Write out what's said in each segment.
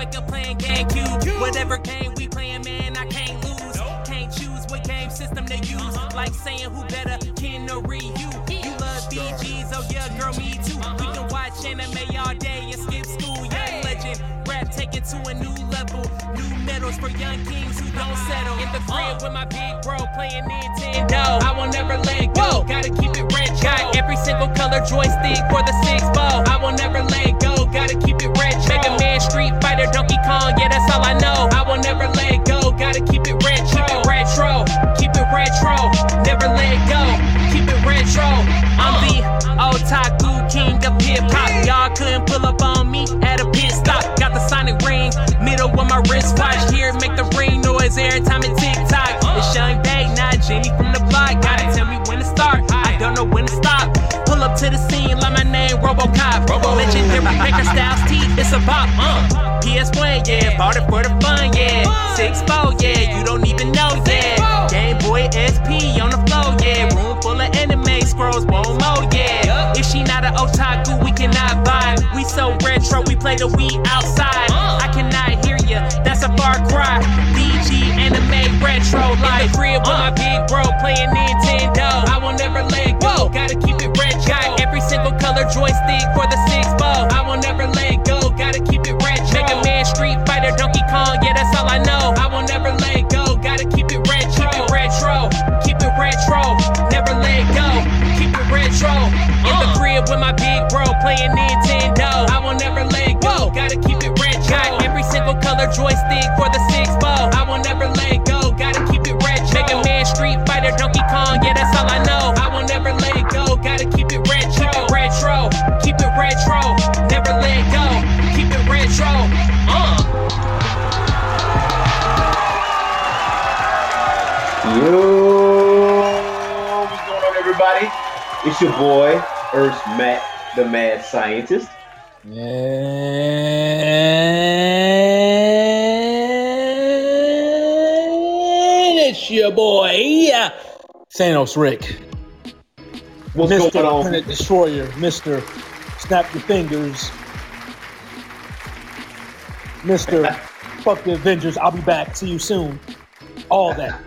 wake up playing GameCube. Whatever game we playing, man, I can't lose. Can't choose what game system to use. Like saying who better, Ken or Ryu. You love BGs, oh yeah, girl, me too. We can watch anime all day and skip school. Young legend, rap taken to a new level. New medals for young kings who don't settle. In the crib with my big bro playing Nintendo. I will never let go. Gotta keep it retro. Got every single color joystick for the six ball. I will never let go. Gotta keep it retro. Mega Man, Street Fighter, Donkey Kong. Yeah, that's all I know. I will never let go. Gotta keep it retro. Keep it retro. Keep it retro. Never let go. Keep it retro. I'm the otaku king of hip hop. Y'all couldn't pull up on me at a pit stop. Got the sonic ring, middle of my wristwatch. Here, make the ring noise every time it tick tock. It's Young Bay, not Jenny from the block. Gotta tell me when to start. I don't know when to stop. To the scene, like my name Robocop. Robo. Legendary maker styles T, it's a bop. Uh. PS1, yeah, bought it for the fun, yeah. Six four, yeah, you don't even know, yeah. Game Boy SP on the floor, yeah. Room full of anime scrolls, one more, yeah. If she not an otaku, we cannot buy. We so retro, we play the Wii outside. I cannot hear ya, that's a far cry. DG anime retro, like crib with my big bro playing Nintendo. I will never let go, gotta keep it. Got every single color joystick for the six ball. I will never let go, gotta keep it retro. Mega Man, Street Fighter, Donkey Kong, yeah, that's all I know. I will never let go, gotta keep it retro. Keep it retro, keep it retro, never let go. Keep it retro. In the crib with my big bro playing Nintendo. I will never let go, gotta keep it retro. Got every single color joystick for the six ball. I will never let It's your boy, Earth Matt, the Mad Scientist. And it's your boy, yeah. Thanos Rick. What's Mr. going on? Planet Destroyer, Mr. Snap Your Fingers, Mr. Fuck the Avengers, I'll be back, see you soon. All that.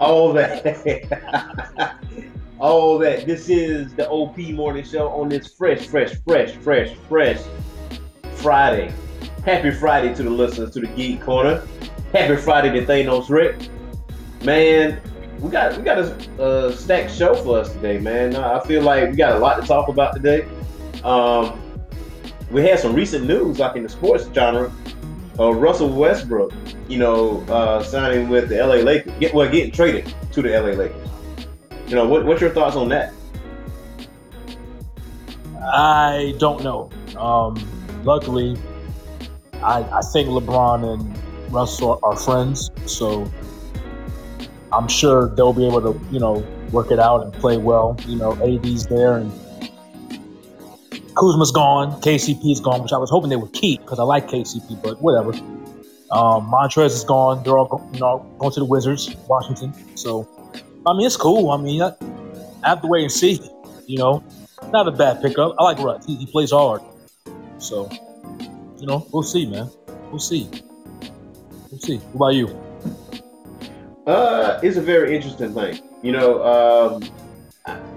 All that. All that. This is the OP Morning Show on this fresh, fresh, fresh, fresh, fresh Friday. Happy Friday to the listeners to the Geek Corner. Happy Friday to Thanos Rick. Man, we got we got a, a stacked show for us today, man. I feel like we got a lot to talk about today. Um, we had some recent news, like in the sports genre. Uh, Russell Westbrook, you know, uh, signing with the LA Lakers, get well, getting traded to the LA Lakers. You know, what, what's your thoughts on that? I don't know. Um, luckily, I, I think LeBron and Russell are friends, so I'm sure they'll be able to, you know, work it out and play well. You know, AD's there and Kuzma's gone, KCP's gone, which I was hoping they would keep because I like KCP, but whatever. Um, Montrezl is gone. They're all go, you know going to the Wizards, Washington. So, I mean, it's cool. I mean, I, I have to wait and see. You know, not a bad pickup. I like Russ. He, he plays hard. So, you know, we'll see, man. We'll see. We'll see. What about you? Uh, it's a very interesting thing. You know, um,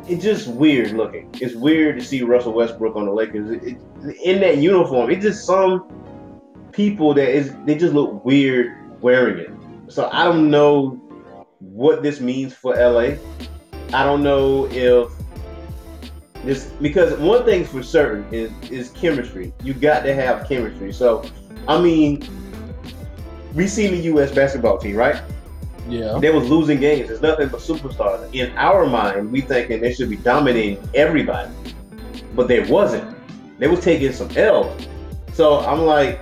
it's just weird looking. It's weird to see Russell Westbrook on the Lakers it, it, in that uniform. It's just some people that is they just look weird wearing it. So I don't know what this means for LA. I don't know if this because one thing's for certain is is chemistry. You got to have chemistry. So I mean, we seen the U.S. basketball team, right? Yeah. They was losing games. There's nothing but superstars. In our mind, we thinking they should be dominating everybody, but they wasn't. They was taking some L's. So I'm like,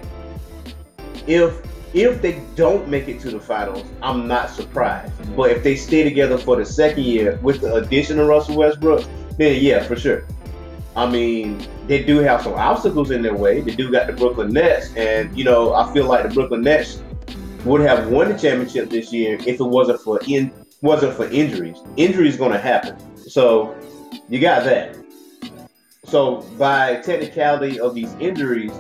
if if they don't make it to the finals, I'm not surprised. But if they stay together for the second year with the addition of Russell Westbrook, then yeah, for sure. I mean, they do have some obstacles in their way. They do got the Brooklyn Nets, and you know, I feel like the Brooklyn Nets would have won the championship this year if it wasn't for in wasn't for injuries. Injuries going to happen. So you got that. So by technicality of these injuries,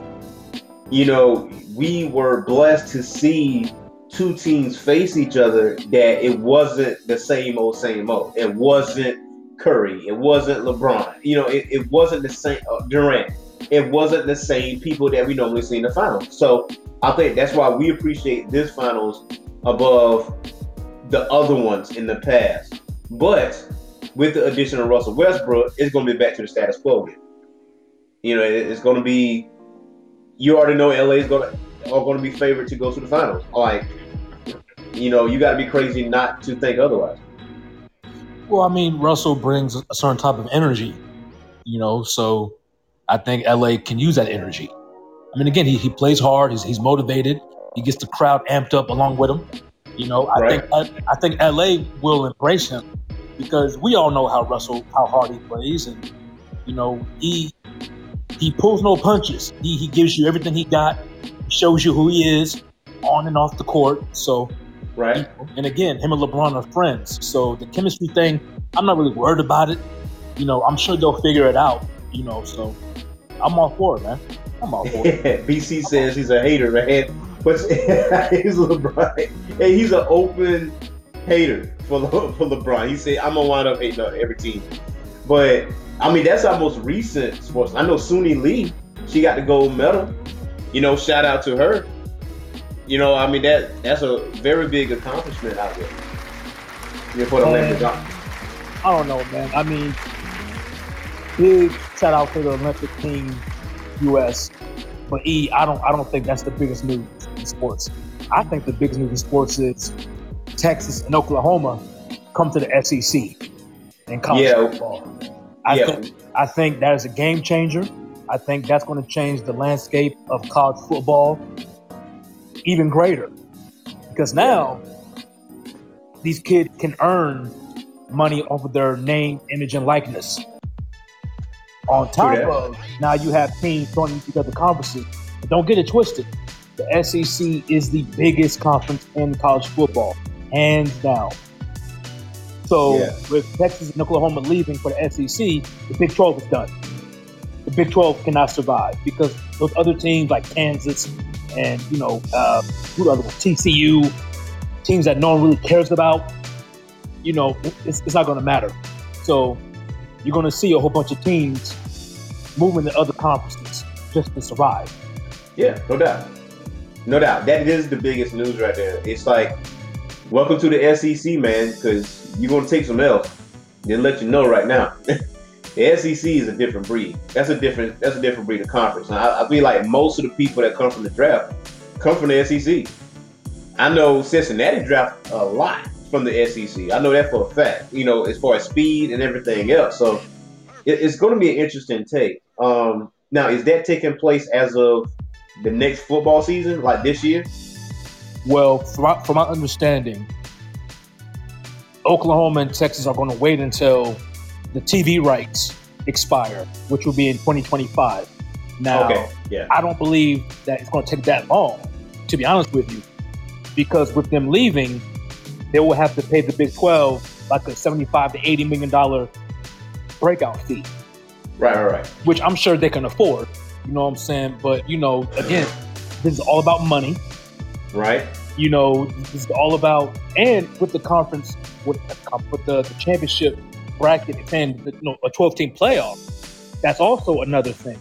you know, we were blessed to see two teams face each other that it wasn't the same old same old. It wasn't Curry. It wasn't LeBron. You know, it, it wasn't the same uh, Durant. It wasn't the same people that we normally see in the finals. So I think that's why we appreciate this finals above the other ones in the past. But with the addition of Russell Westbrook, it's going to be back to the status quo again. You know, it's going to be. You already know LA is going to are going to be favored to go to the finals. Like, you know, you got to be crazy not to think otherwise. Well, I mean, Russell brings a certain type of energy, you know, so I think LA can use that energy. I mean, again, he, he plays hard, he's, he's motivated, he gets the crowd amped up along with him. You know, I right. think I, I, think LA will embrace him because we all know how Russell how hard he plays, and you know he he pulls no punches. He he gives you everything he got, shows you who he is on and off the court. So Right. And again, him and LeBron are friends. So the chemistry thing, I'm not really worried about it. You know, I'm sure they'll figure it out. You know, so I'm all for it, man. I'm all for it. BC says he's a hater, man. But he's LeBron. Hey, he's an open hater for Le, for LeBron. He said, "I'm gonna wind up hating on every team." But I mean, that's our most recent sports. I know Suni Lee. She got the gold medal. You know, shout out to her. You know, I mean that that's a very big accomplishment out there. You for the Olympic. I don't know, man. I mean, big shout out to the Olympic team, U.S. But E, I don't, I don't think that's the biggest news in sports. I think the biggest news in sports is Texas and Oklahoma come to the SEC and college yeah. football. I yeah. think, I think that is a game changer. I think that's going to change the landscape of college football even greater because now these kids can earn money over their name, image, and likeness. On top of now, you have teams joining each other conferences. But don't get it twisted. The SEC is the biggest conference in college football, hands down. So yeah. with Texas and Oklahoma leaving for the SEC, the Big 12 is done. The Big 12 cannot survive because those other teams like Kansas and you know uh, who the other TCU, teams that no one really cares about. You know, it's, it's not going to matter. So you're going to see a whole bunch of teams moving to other conferences just to survive. Yeah, no doubt, no doubt. That is the biggest news right there. It's like, welcome to the SEC, man, because you're going to take some L. They'll let you know right now. The SEC is a different breed. That's a different that's a different breed of conference. I, I feel like most of the people that come from the draft come from the SEC. I know Cincinnati draft a lot from the SEC. I know that for a fact. You know, as far as speed and everything else. So it, it's going to be an interesting take. Um, now, is that taking place as of the next football season, like this year? Well, from my, from my understanding, Oklahoma and Texas are going to wait until the TV rights expire, which will be in 2025. Now, okay. yeah. I don't believe that it's going to take that long, to be honest with you, because with them leaving, they will have to pay the Big 12 like a 75 to 80 million dollar breakout fee. Right, right, right. Which I'm sure they can afford. You know what I'm saying? But you know, again, this is all about money. Right. You know, this is all about and with the conference with, with the, the championship bracket and you know, a 12 team playoff. That's also another thing.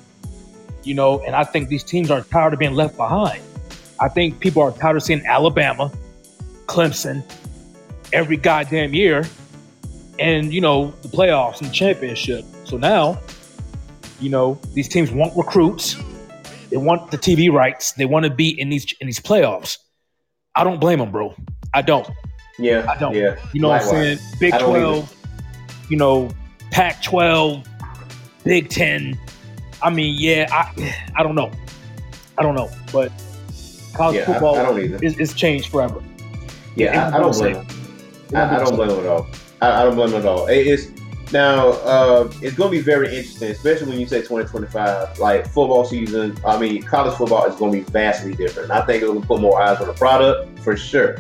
You know, and I think these teams are tired of being left behind. I think people are tired of seeing Alabama, Clemson, every goddamn year, and you know the playoffs and the championship. So now, you know these teams want recruits, they want the TV rights, they want to be in these in these playoffs. I don't blame them, bro. I don't. Yeah, I don't. Yeah, you know Likewise. what I'm saying? Big Twelve, you know, Pac 12, Big 10. I mean, yeah, I I don't know. I don't know. But college yeah, football I, I is, is, changed forever. Yeah, I, I, don't blame him. I, I, don't blame him at all. I, don't blame him at all. It, it's now uh, it's going to be very interesting, especially when you say 2025. Like football season, I mean, college football is going to be vastly different. I think it'll put more eyes on the product for sure.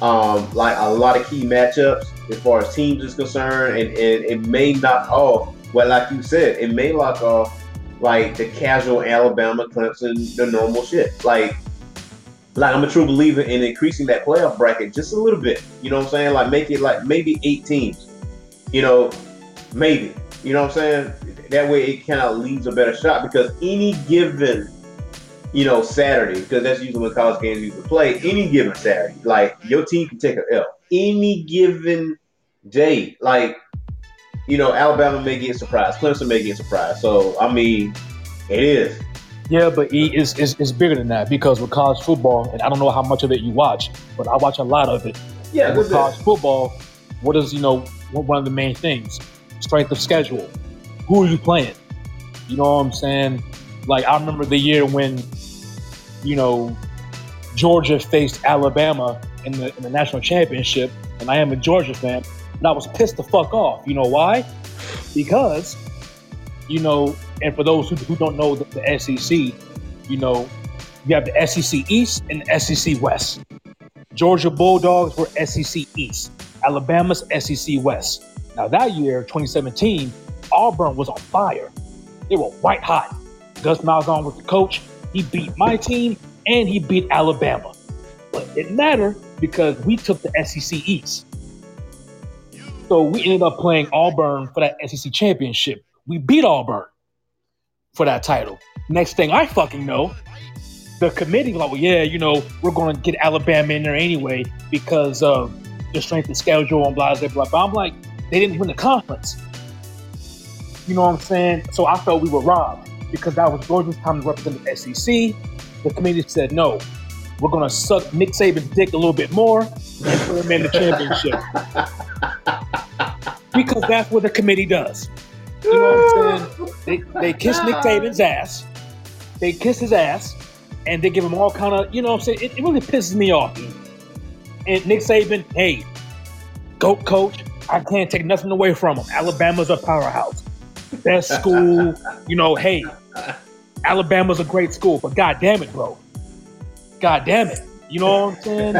Um, like a lot of key matchups as far as teams is concerned, and, and it may knock off. Well, like you said, it may lock off like the casual Alabama, Clemson, the normal shit. Like, like I'm a true believer in increasing that playoff bracket just a little bit. You know what I'm saying? Like make it like maybe eight teams. You know, maybe. You know what I'm saying? That way it kind of leaves a better shot because any given, you know, Saturday, because that's usually when college games usually play, any given Saturday, like your team can take an L. Any given day, like, you know, Alabama may get surprised, Clemson may get surprised. So, I mean, it is. Yeah, but E is is is bigger than that because with college football, and I don't know how much of it you watch, but I watch a lot of it. Yeah, with college football, what is you know one of the main things? Strength of schedule. Who are you playing? You know what I'm saying? Like I remember the year when, you know, Georgia faced Alabama in the in the national championship, and I am a Georgia fan, and I was pissed the fuck off. You know why? Because, you know, and for those who, who don't know the, the SEC, you know, you have the SEC East and the SEC West. Georgia Bulldogs were SEC East. Alabama's SEC West. Now that year, 2017, Auburn was on fire. They were white hot. Gus Malzahn was the coach. He beat my team and he beat Alabama. But it didn't matter because we took the SEC East. So we ended up playing Auburn for that SEC championship. We beat Auburn for that title. Next thing I fucking know, the committee was like, well, yeah, you know, we're going to get Alabama in there anyway because of the strength of schedule and blah, blah, blah, blah. I'm like, they didn't win the conference. You know what I'm saying? So I felt we were robbed because that was Georgia's time to represent the SEC. The committee said, no, we're going to suck Nick Saban's dick a little bit more and put him in the championship. because that's what the committee does. You know what I'm saying? They, they kiss Nick Saban's ass. They kiss his ass, and they give him all kind of, you know what I'm saying? It, it really pisses me off. And Nick Saban, hey, GOAT coach, I can't take nothing away from him. Alabama's a powerhouse. Best school, you know, hey, Alabama's a great school, but god damn it, bro. God damn it. You know what I'm saying?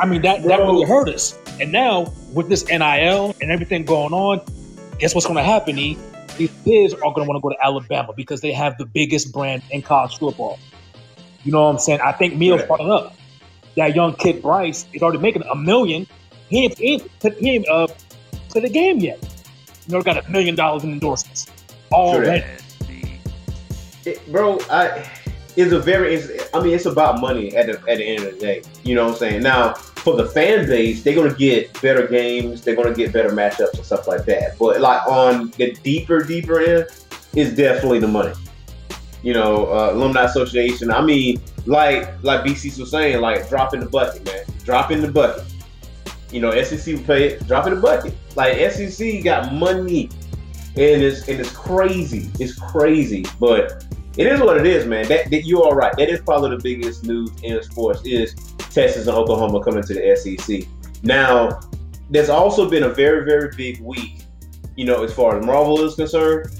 I mean, that, that really hurt us. And now, with this NIL and everything going on, guess what's going to happen, E? These kids are going to want to go to Alabama because they have the biggest brand in college football. You know what I'm saying? I think Meals Right. brought it up. That young kid Bryce is already making a million. He ain't, he ain't, put- he ain't uh, to the game yet. You know, got a million dollars in endorsements already. It- bro, I it's a very it's, I mean it's about money at the at the end of the day. You know what I'm saying? Now for the fan base, they're gonna get better games, they're gonna get better matchups and stuff like that. But like on the deeper, deeper end, is definitely the money. You know, uh, alumni association. I mean, like like BC was saying, like drop in the bucket, man. Drop in the bucket. You know, SEC will pay it. Drop in the bucket. Like SEC got money, and it's and it's crazy. It's crazy, but it is what it is, man. That, that you are right. That is probably the biggest news in sports is Texas and Oklahoma coming to the SEC. Now, there's also been a very very big week, you know, as far as Marvel is concerned.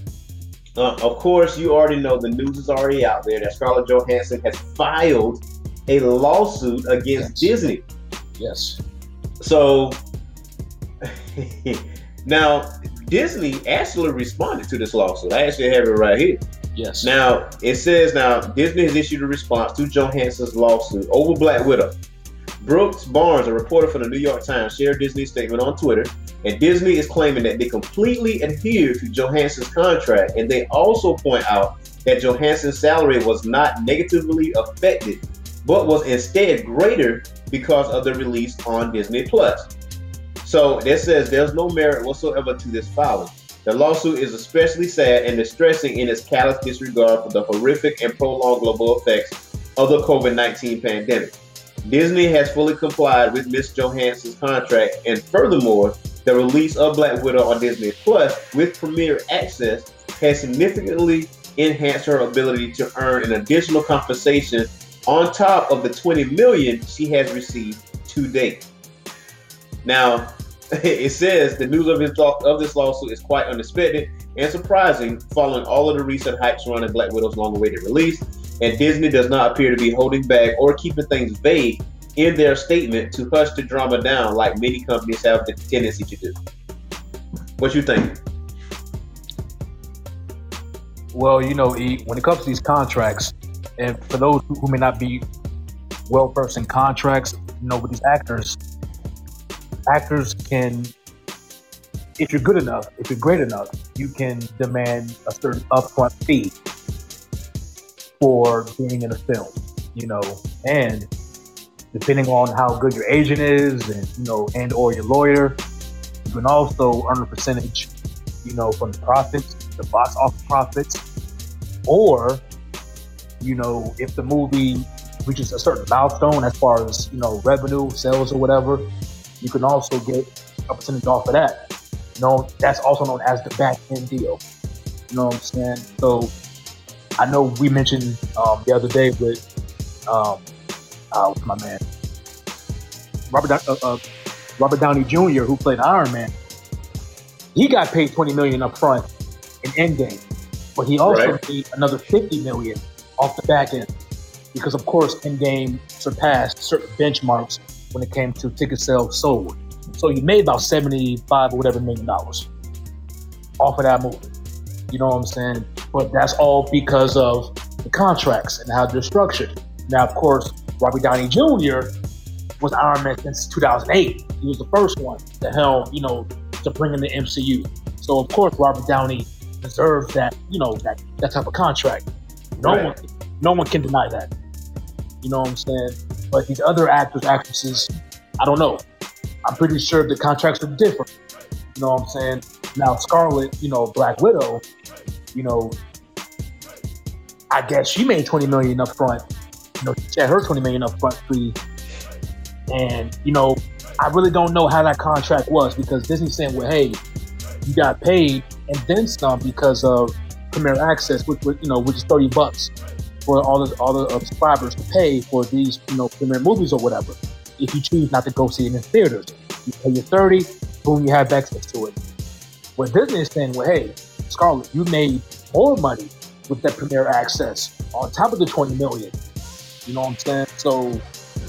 Uh, of course, you already know the news is already out there that Scarlett Johansson has filed a lawsuit against Yes. Disney. Yes. So now Disney actually responded to this lawsuit. I actually have it right here. Yes. Now it says now Disney has issued a response to Johansson's lawsuit over Black Widow. Brooks Barnes, a reporter for the New York Times, shared Disney's statement on Twitter, and Disney is claiming that they completely adhere to Johansson's contract, and they also point out that Johansson's salary was not negatively affected, but was instead greater because of the release on Disney Plus. So this says there's no merit whatsoever to this filing. The lawsuit is especially sad and distressing in its callous disregard for the horrific and prolonged global effects of the COVID 19 pandemic. Disney has fully complied with Miss Johansson's contract, and furthermore, the release of Black Widow on Disney Plus with Premier Access has significantly enhanced her ability to earn an additional compensation on top of the 20 million she has received to date. Now, it says the news of this, of this lawsuit is quite unexpected and surprising following all of the recent hype surrounding Black Widow's long-awaited release, and Disney does not appear to be holding back or keeping things vague in their statement to hush the drama down like many companies have the tendency to do. What you think? Well, you know, when it comes to these contracts, and for those who may not be well versed in contracts, you know, with these actors, actors can, if you're good enough, if you're great enough, you can demand a certain upfront fee for being in a film, you know, and depending on how good your agent is, and you know, and or your lawyer, you can also earn a percentage, you know, from the profits, the box office profits, or you know, if the movie reaches a certain milestone as far as you know revenue, sales, or whatever, you can also get a percentage off of that. You know, that's also known as the back end deal. You know what I'm saying? So I know we mentioned um, the other day with um, uh, my man Robert uh, uh, Robert Downey Jr., who played Iron Man. He got paid 20 million up front in Endgame, but he also Right. made another 50 million off the back end because, of course, Endgame surpassed certain benchmarks when it came to ticket sales sold. So he made about 75 or whatever million dollars off of that movie. You know what I'm saying? But that's all because of the contracts and how they're structured. Now, of course, Robert Downey Jr. was Iron Man since 2008. He was the first one to helm, you know, to bring in the MCU. So of course, Robert Downey deserves that, you know, that that type of contract. No Right. one, no one can deny that. You know what I'm saying? But these other actors, actresses, I don't know. I'm pretty sure the contracts are different. You know what I'm saying? Now Scarlett, you know, Black Widow, you know, I guess she made 20 million up front. You know, she had her 20 million up front fee. And, you know, I really don't know how that contract was because Disney's saying, well, hey, you got paid and then some because of Premier Access, which, which you know, which is 30 bucks for all the all the uh, subscribers to pay for these, you know, Premier movies or whatever. If you choose not to go see it in theaters, you pay your 30, boom, you have access to it. What Disney is saying, well, hey, Scarlett, you made more money with that Premier Access on top of the 20 million. You know what I'm saying? So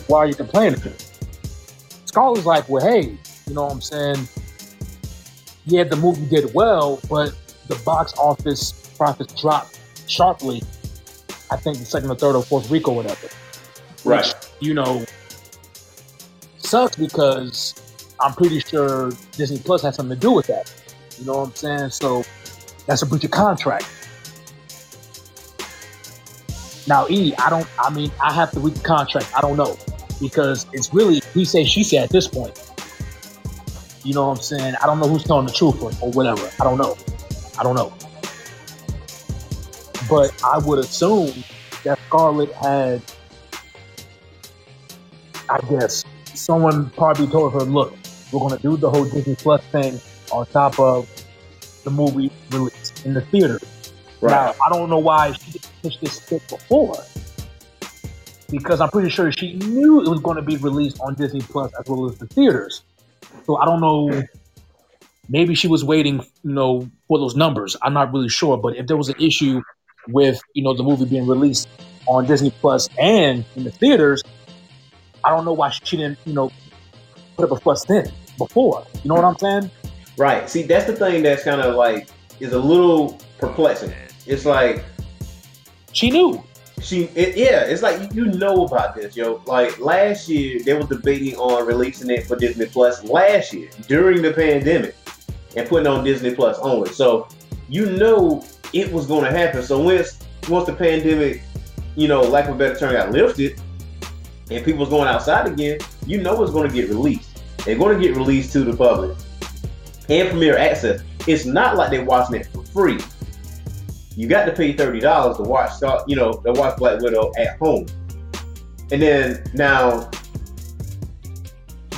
why are you complaining? Scarlett's like, well, hey, you know what I'm saying? Yeah, the movie did well, but the box office profits dropped sharply. I think the second or third or fourth week or whatever. Right. Which, you know, sucks because I'm pretty sure Disney Plus had something to do with that. You know what I'm saying? So that's a breach of contract. Now, E, I don't. I mean, I have to read the contract. I don't know because it's really he say she said at this point. You know what I'm saying? I don't know who's telling the truth or, or whatever. I don't know. I don't know. But I would assume that Scarlett had, I guess, someone probably told her, "Look, we're going to do the whole Disney Plus thing on top of the movie release in the theater." Right. Now, I don't know why she didn't push this stick before. Because I'm pretty sure she knew it was going to be released on Disney Plus as well as the theaters. So I don't know. Maybe she was waiting, you know, for those numbers. I'm not really sure. But if there was an issue with, you know, the movie being released on Disney Plus and in the theaters, I don't know why she didn't, you know, put up a fuss then before. You know what I'm saying? Right. See, that's the thing that's kind of like is a little perplexing. It's like She knew. she, it, yeah, it's like you know about this, yo. Like last year, they were debating on releasing it for Disney Plus last year during the pandemic and putting on Disney Plus only. So you know it was going to happen. So once once the pandemic, you know, lack of a better term, got lifted and people's going outside again, you know it's going to get released. They're going to get released to the public and Premier Access. It's not like they're watching it for free. You got to pay thirty dollars to watch, you know, to watch Black Widow at home. And then now,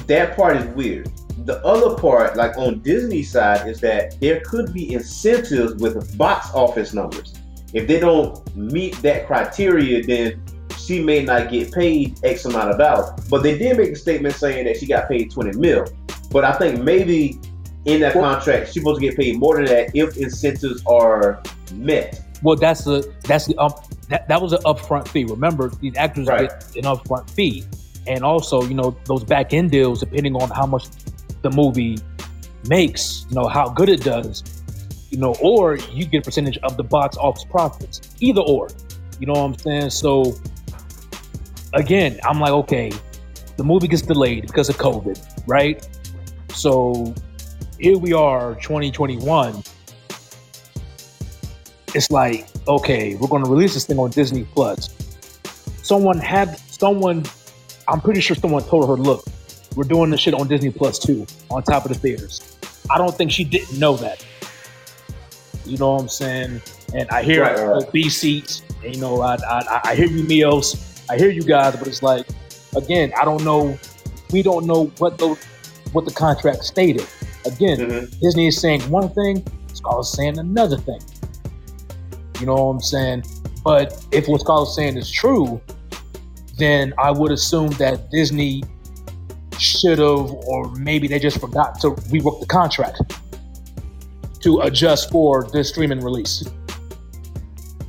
that part is weird. The other part, like on Disney's side, is that there could be incentives with box office numbers. If they don't meet that criteria, then she may not get paid X amount of dollars. But they did make a statement saying that she got paid 20 mil. But I think maybe in that contract, she's supposed to get paid more than that if incentives are met. Well, that's the that's the up that, that was an upfront fee. Remember, these actors Right. get an upfront fee, and also you know those back end deals, depending on how much the movie makes, you know how good it does. you know, or you get a percentage of the box office profits. Either or, you know what I'm saying? So again, I'm like, okay, the movie gets delayed because of COVID, right? So here we are, 2021. It's like, okay, we're going to release this thing on Disney Plus. Someone had someone, I'm pretty sure someone told her, look, we're doing this shit on Disney Plus too, on top of the theaters. I don't think she didn't know that. You know what I'm saying? And I hear Right, right. B seats. And, you know, I, I I hear you, Mios. I hear you guys, but it's like, again, I don't know. We don't know what the what the contract stated. Again, Mhm. Disney is saying one thing, Scarlett's saying another thing. You know what I'm saying? But if what Scarlett's saying is true, then I would assume that Disney should have, or maybe they just forgot to rework the contract to adjust for this streaming release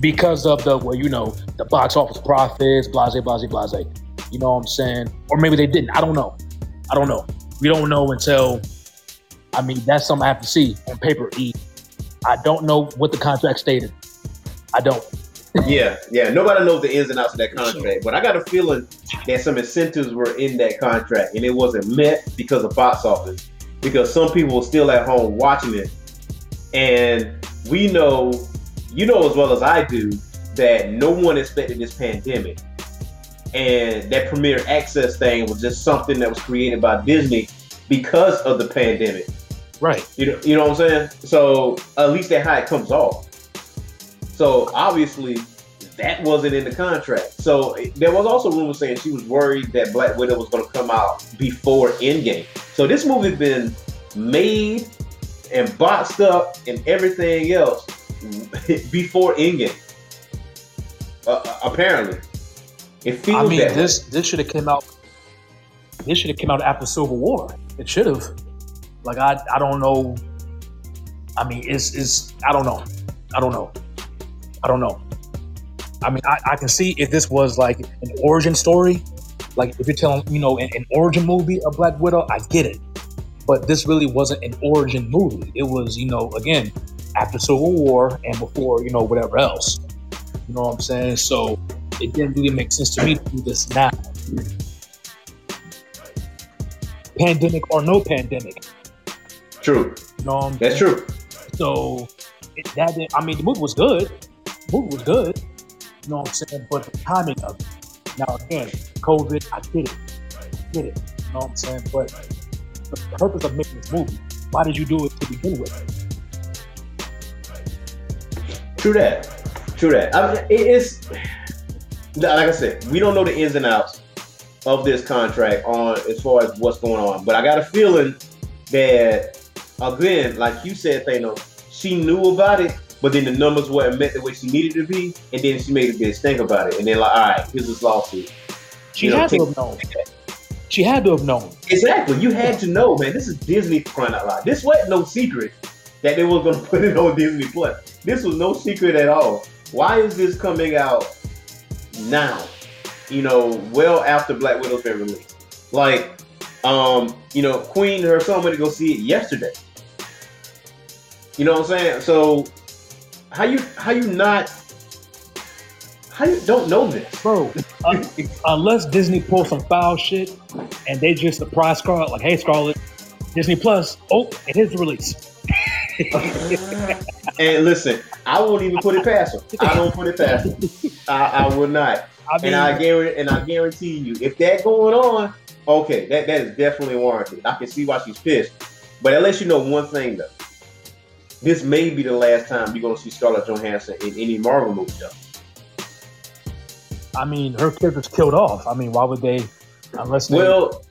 because of the well, you know, the box office profits, blase, blase, blase. You know what I'm saying? Or maybe they didn't. I don't know. I don't know. We don't know until. I mean, that's something I have to see on paper. E. I don't know what the contract stated. I don't. Yeah, yeah. Nobody knows the ins and outs of that contract, but I got a feeling that some incentives were in that contract and it wasn't met because of box office. Because some people were still at home watching it. And we know, you know as well as I do, that no one expected this pandemic. And that premiere access thing was just something that was created by Disney because of the pandemic. Right. You know, you know what I'm saying? So at least that how it comes off. So obviously that wasn't in the contract. So there was also rumors saying she was worried that Black Widow was going to come out before Endgame. So this movie's been made and boxed up and everything else before Endgame. Uh, apparently, it feels I mean, way. this this should have came out. This should have came out after Civil War. It should have. Like I, I don't know. I mean, it's it's I don't know. I don't know. I don't know. I mean, I, I can see if this was like an origin story, like if you're telling you know an, an origin movie of Black Widow, I get it. But this really wasn't an origin movie. It was you know again after Civil War and before you know whatever else. You know what I'm saying? So it didn't really make sense to me to do this now. Pandemic or no pandemic, true. you know That's true. So it, that didn't, I mean, the movie was good. The movie was good. You know what I'm saying? But the timing of it. Now again, COVID, I get it. I get it. You know what I'm saying? But the purpose of making this movie, why did you do it to begin with? True that. True that. I mean, it is like I said, we don't know the ins and outs of this contract on as far as what's going on. But I got a feeling that again, like you said, Thanos, she knew about it, but then the numbers weren't met the way she needed to be, and then she made a big stink about it. And then like, all right, here's this lawsuit. She You know, had to have known. She had to have known. Exactly. You had to know, man. This is Disney crying out loud. This wasn't no secret that they were going to put it on Disney Plus. This was no secret at all. Why is this coming out now? You know, well after Black Widow's been released. Like, um, you know, Queen and her son went to go see it yesterday. You know what I'm saying? So, how you how you not how you don't know this? Bro, un- unless Disney pulls some foul shit and they just surprise Scarlett, like, hey, Scarlett, Disney Plus, oh, it is released. And listen, I won't even put it past her. I don't put it past her. I, I will not. I mean, And I guarantee and I guarantee you, if that going on, okay, that, that is definitely warranted. I can see why she's pissed. But that lets you know one thing though. This may be the last time you're gonna see Scarlett Johansson in any Marvel movie though. I mean, her character's killed off. I mean, why would they, unless they, Well,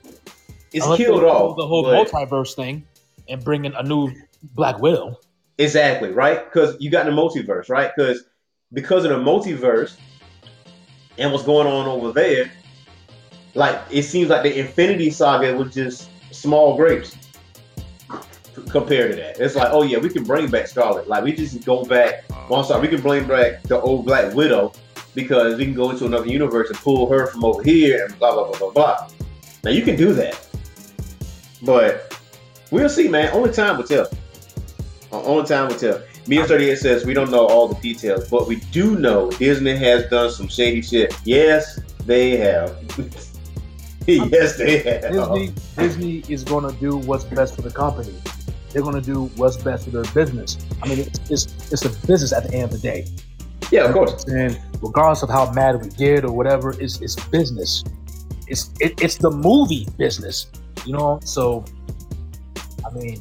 it's killed off. the whole multiverse thing and bringing a new Black Widow. Exactly, right? Because you got in the multiverse, right? Because because of the multiverse and what's going on over there, like it seems like the Infinity Saga was just small grapes compared to that. It's like, oh yeah, we can bring back Scarlet. Like we just go back. Well, I'm sorry, we can bring back the old Black Widow because we can go into another universe and pull her from over here and blah blah blah blah blah. Now you can do that, but we'll see, man. Only time will tell. Only time will tell. Meals 38 says we don't know all the details, but we do know Disney has done some shady shit. Yes, they have. yes, they have. Disney Disney is going to do what's best for the company. They're going to do what's best for their business. I mean, it's, it's it's a business at the end of the day. Yeah, of course. And regardless of how mad we get or whatever, it's it's business. It's it, it's the movie business, you know. So, I mean,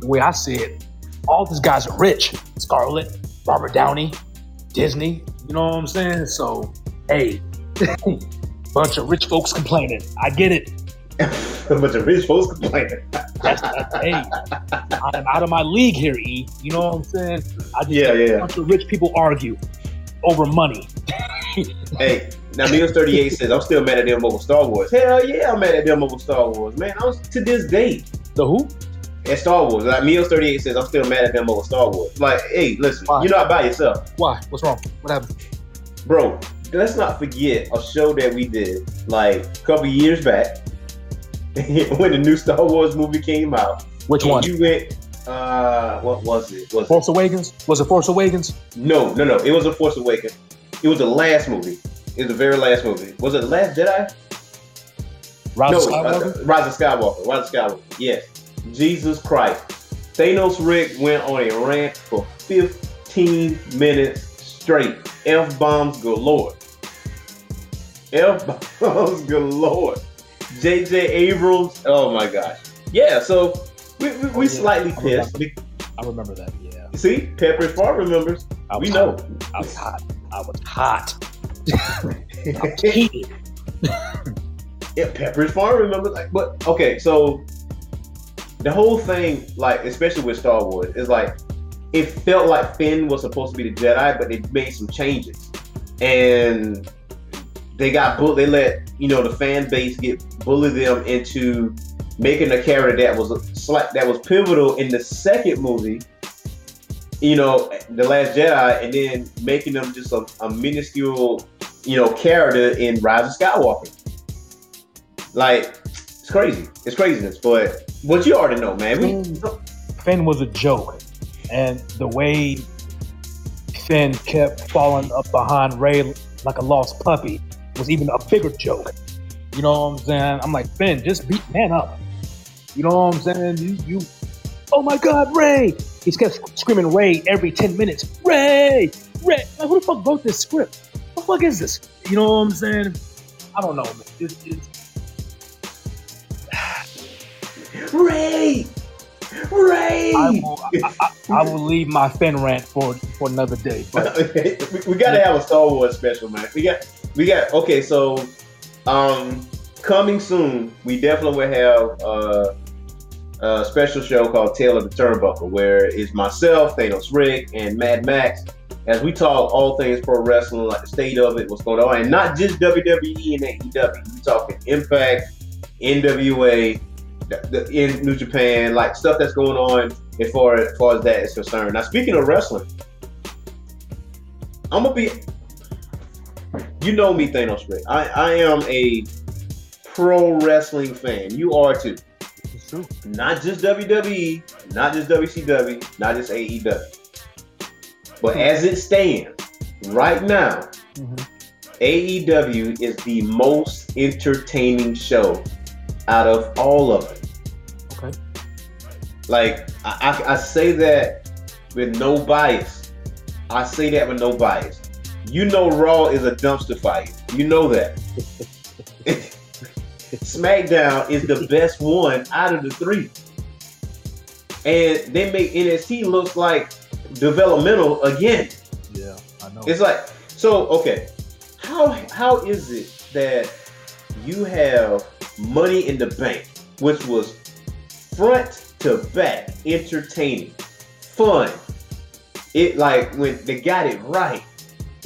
the way I see it, all these guys are rich. Scarlett, Robert Downey, Disney. You know what I'm saying? So, hey, bunch of rich folks complaining. I get it. a bunch of rich folks complaining. That's, that's, hey, I'm out of my league here, E. You know what I'm saying? I just Yeah, yeah. A bunch of rich people argue over money. hey, now Meals 38 says I'm still mad at them over Star Wars. Hell yeah, I'm mad at them over Star Wars, man. I was to this day The who? at Star Wars. Like Meals 38 says I'm still mad at them over Star Wars. Like, hey, listen, Why? you're not by yourself. Why? What's wrong? What happened? Bro, let's not forget a show that we did like a couple years back when the new Star Wars movie came out. Which one? You went uh what was it? Was it Force Awakens? Was it Force Awakens? no, no, no. It was a Force Awakens. It was the last movie. It was the very last movie. Was it the Last Jedi? Rise of no, Skywalker? Rise of Skywalker. Rise of Skywalker. Yes. Jesus Christ. Thanos Rick went on a rant for 15 minutes straight. F bombs galore. F bombs galore. JJ Abrams. Oh my gosh. Yeah, so we, we, we Oh, yeah. slightly I pissed. We- I remember that. Yeah. See, Pepperidge Farm remembers. I We know. hot. I was hot. I was hot. Yeah, Pepperidge Farm remember like but okay, so the whole thing, like especially with Star Wars, is like it felt like Finn was supposed to be the Jedi, but they made some changes. And they got bull they let, you know, the fan base get bully them into making a character that was slight that was pivotal in the second movie, you know, The Last Jedi, and then making them just a, a minuscule, you know, character in Rise of Skywalker. Like, it's crazy. It's craziness. But what you already know, man. Finn was a joke, and the way Finn kept falling up behind Rey like a lost puppy was even a bigger joke. You know what I'm saying? I'm like Finn, just beat man up. You know what I'm saying? You, you, oh my God, Rey! He's kept screaming Rey every ten minutes. Rey, Rey. Like, who the fuck wrote this script? What the fuck is this? You know what I'm saying? I don't know. Man. It's, it's, Rey! Rey! I will, I, I, I will leave my Finn rant for for another day. But we, we gotta have a Star Wars special, man. We got, we got. Okay, so, um, coming soon, we definitely will have uh, a special show called Tale of the Turnbuckle, where it's myself, Thanos Rick, and Mad Max, as we talk all things pro wrestling, like the state of it, what's going on, and not just WWE and AEW. We talking Impact, NWA, the, in New Japan, like stuff that's going on as far as far as that is concerned. Now, speaking of wrestling. I'm gonna be. You know me, Thanos Rick. I, I am a pro wrestling fan. You are too. Not just WWE, not just WCW, not just AEW. But as it stands right now, Mhm. AEW is the most entertaining show out of all of them. Okay. Like I, I, I say that with no bias. I say that with no bias. You know Raw is a dumpster fire. You know that. SmackDown is the best one out of the three. And they make NXT looks like developmental again. Yeah, I know. It's like so okay. How how is it that you have money in the bank, which was front to back, entertaining, fun. It like when they got it right.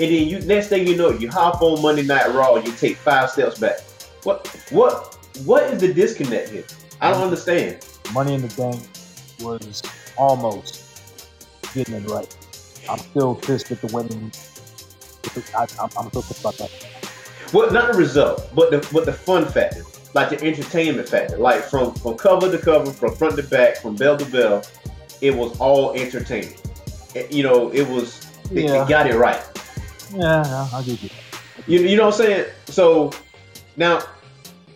And then you next thing you know, you hop on Monday Night Raw, you take five steps back. What what what is the disconnect here? I don't understand. Money in the Bank was almost getting it right. I'm still pissed at the women. I, I'm, I'm still pissed about that. What not the result, but the but the fun factor, like the entertainment factor, like from from cover to cover, from front to back, from bell to bell, it was all entertaining. you know, it was it, Yeah. it got it right. Yeah, yeah, I get you. You, you know what I'm saying? So now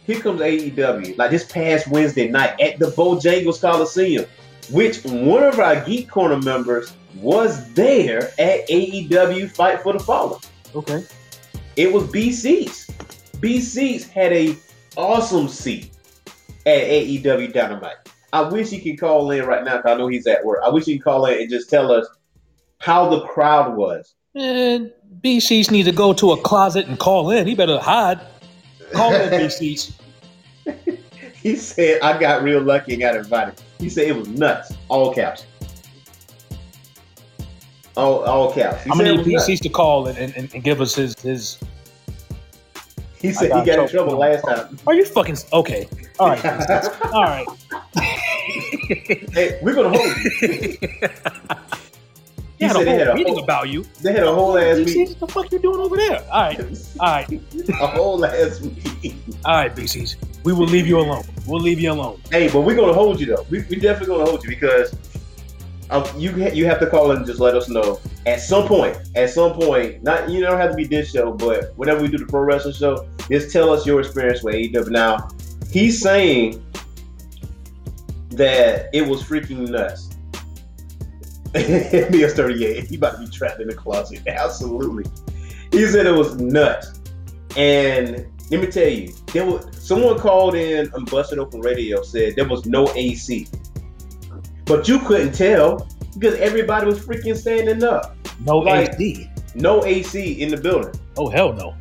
here comes AEW. Like this past Wednesday night at the Bojangles Coliseum, which one of our Geek Corner members was there at AEW Fight for the Fallen. Okay. It was BC's. BC's had a awesome seat at AEW Dynamite. I wish he could call in right now because I know he's at work. I wish he could call in and just tell us how the crowd was. And BCs need to go to a closet and call in. He better hide. Call in BCs. He said, I got real lucky and got invited. He said it was nuts. All caps. All, all caps. He I'm said gonna need. To call and, and, and give us his his. He said I he got got in trouble. trouble last time. Are you fucking okay? All right, all right. Hey, we're gonna hold you. He He had said a they had whole a meeting whole, about you. they had a whole ass meeting. BCs, what the fuck you doing over there? All right, all right, A whole ass meeting. all right, BCs. We will leave you alone. We'll leave you alone. Hey, but we're gonna hold you though. We, we definitely gonna hold you because um, you ha- you have to call and just let us know at some point. At some point, not you don't have to be this show, but whenever we do the pro wrestling show, just tell us your experience with AEW. Now, he's saying that it was freaking nuts. Meals 38, he about to be trapped in the closet. Absolutely. He said it was nuts. And let me tell you, there was someone called in on Busted Open Radio said there was no AC. But you couldn't tell because everybody was freaking standing up. No Like- AC. No AC in the building. Oh hell no.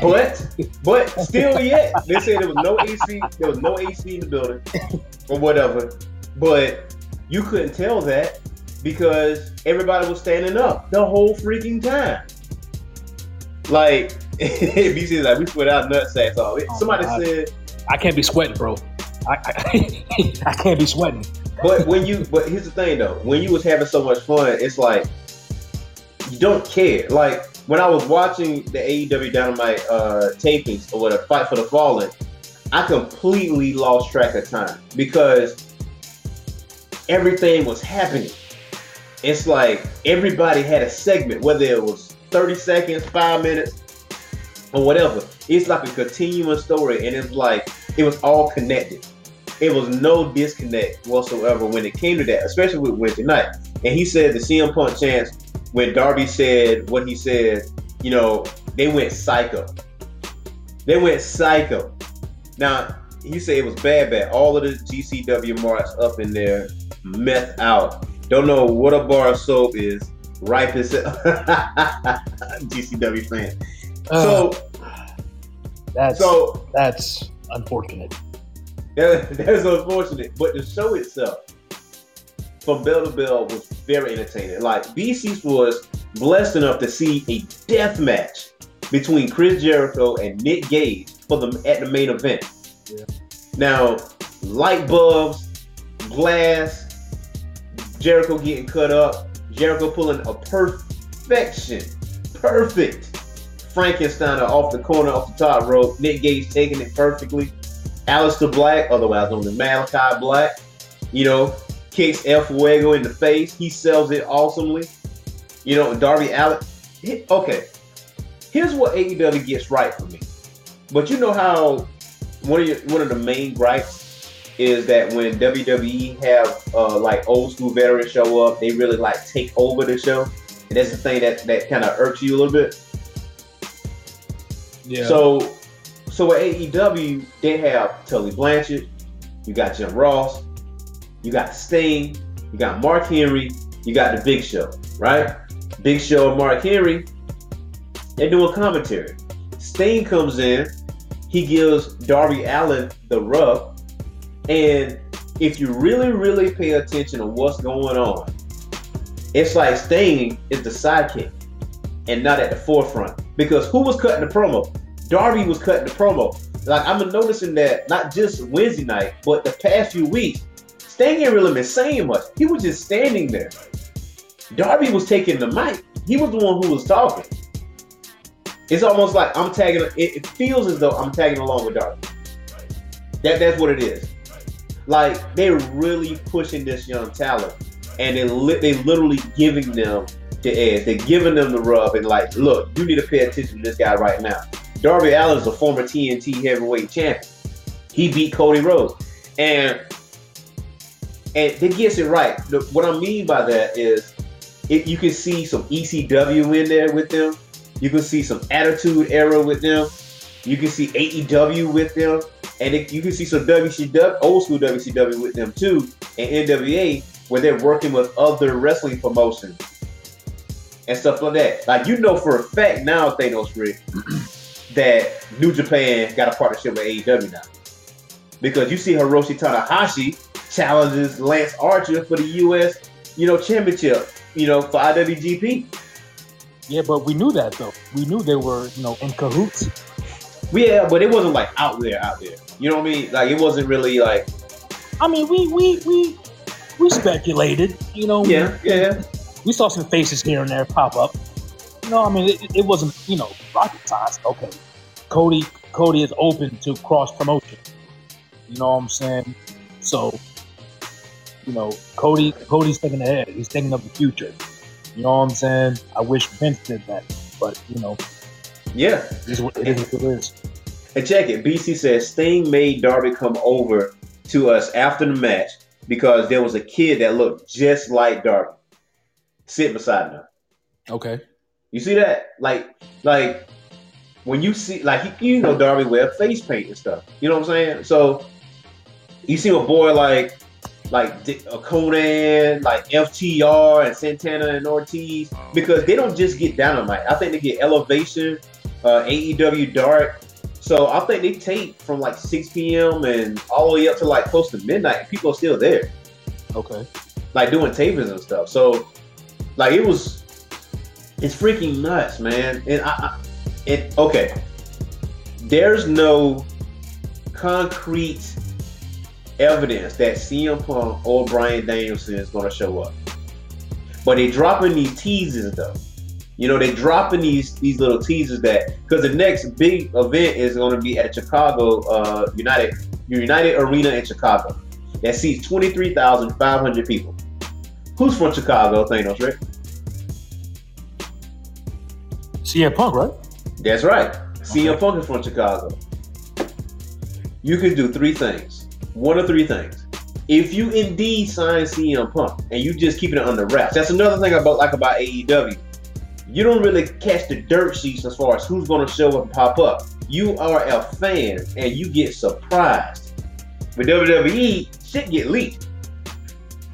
But but still yet, they said there was no AC, there was no AC in the building or whatever. But you couldn't tell that because everybody was standing up the whole freaking time. Like BC like we sweat out nutsacks off. Oh, Somebody said I can't be sweating, bro. I, I, I can't be sweating. but when you but here's the thing though when you was having so much fun it's like you don't care like when i was watching the aew dynamite uh tapings or whatever fight for the fallen i completely lost track of time because everything was happening it's like everybody had a segment whether it was 30 seconds five minutes or whatever it's like a continuous story and it's like it was all connected it was no disconnect whatsoever when it came to that, especially with Wednesday night. And he said the CM Punk chance when Darby said what he said, you know, they went psycho. They went psycho. Now he said it was bad, bad. All of the GCW marks up in there, meth out. Don't know what a bar of soap is. Ripe as GCW fan. Uh, so, that's so that's unfortunate. That, that's unfortunate. But the show itself, from bell to bell, was very entertaining. Like BC's was blessed enough to see a death match between Chris Jericho and Nick Gage for the at the main event. Yeah. Now, light bulbs, glass, Jericho getting cut up, Jericho pulling a perfection, perfect Frankensteiner off the corner, off the top rope. Nick Gage taking it perfectly. Aleister Black, otherwise known as Malachi Black, you know, kicks El Fuego in the face. He sells it awesomely. You know, Darby Allin. he- Okay, here's what AEW gets right for me. But you know how one of your, one of the main gripes is that when WWE have uh, like old school veterans show up, they really like take over the show, and that's the thing that that kind of irks you a little bit. Yeah. So, so at AEW, they have Tully Blanchard, you got Jim Ross, you got Sting, you got Mark Henry, you got the Big Show, right? Big Show and Mark Henry, they're doing commentary. Sting comes in, he gives Darby Allin the rub, and if you really, really pay attention to what's going on, it's like Sting is the sidekick and not at the forefront. Because who was cutting the promo? Darby was cutting the promo. Like I'm noticing that not just Wednesday night, but the past few weeks, Sting ain't really been saying much. He was just standing there. Darby was taking the mic. He was the one who was talking. It's almost like I'm tagging. It, feels as though I'm tagging along with Darby. That that's what it is. Like they're really pushing this young talent, and they li- they literally giving them the edge. They're giving them the rub and like, look, you need to pay attention to this guy right now. Darby Allin is a former TNT heavyweight champion. He beat Cody Rhodes, and and he gets it right. What I mean by that is, it, you can see some ECW in there with them. You can see some Attitude Era with them. You can see AEW with them, and it, you can see some WCW, old school WCW with them too, and NWA where they're working with other wrestling promotions and stuff like that. Like you know for a fact now, Thanos Rick, that New Japan got a partnership with AEW now. Because you see Hiroshi Tanahashi challenges Lance Archer for the US, you know, championship, you know, for IWGP. Yeah, but we knew that though. We knew they were, you know, in cahoots. Yeah, but it wasn't like out there, out there. You know what I mean? Like it wasn't really like. I mean, we we we we speculated. You know. Yeah, yeah. We saw some faces here and there pop up. You know, I mean, it, it wasn't you know rocket science. Okay, Cody Cody is open to cross promotion. You know what I'm saying? So, you know, Cody Cody's thinking ahead. He's thinking of the future. You know what I'm saying? I wish Vince did that, but you know, yeah, it is what it is. What it is. And check it. BC says Sting made Darby come over to us after the match because there was a kid that looked just like Darby sitting beside him. Okay. You see that? Like, like when you see, like, you know, Darby wear face paint and stuff. You know what I'm saying? So you see a boy like, like a Konnan, like FTR and Santana and Ortiz, because they don't just get dynamite. I think they get elevation, uh, AEW Dark. So I think they tape from like 6 p.m. and all the way up to like close to midnight, and people are still there. Okay. Like doing tapings and stuff. So, like it was, it's freaking nuts, man. And I, I it okay. There's no concrete evidence that CM Punk or Bryan Danielson is going to show up, but they dropping these teasers though. You know, they're dropping these these little teasers that because the next big event is going to be at Chicago uh, United United Arena in Chicago. That seats twenty three thousand five hundred people. Who's from Chicago, Thanos, right? CM Punk, right? That's right. CM Punk is from Chicago. You can do three things. One of three things. If you indeed sign CM Punk and you just keep it under wraps, that's another thing I about like about AEW. You don't really catch the dirt sheets as far as who's going to show up and pop up. You are a fan and you get surprised. With WWE, shit get leaked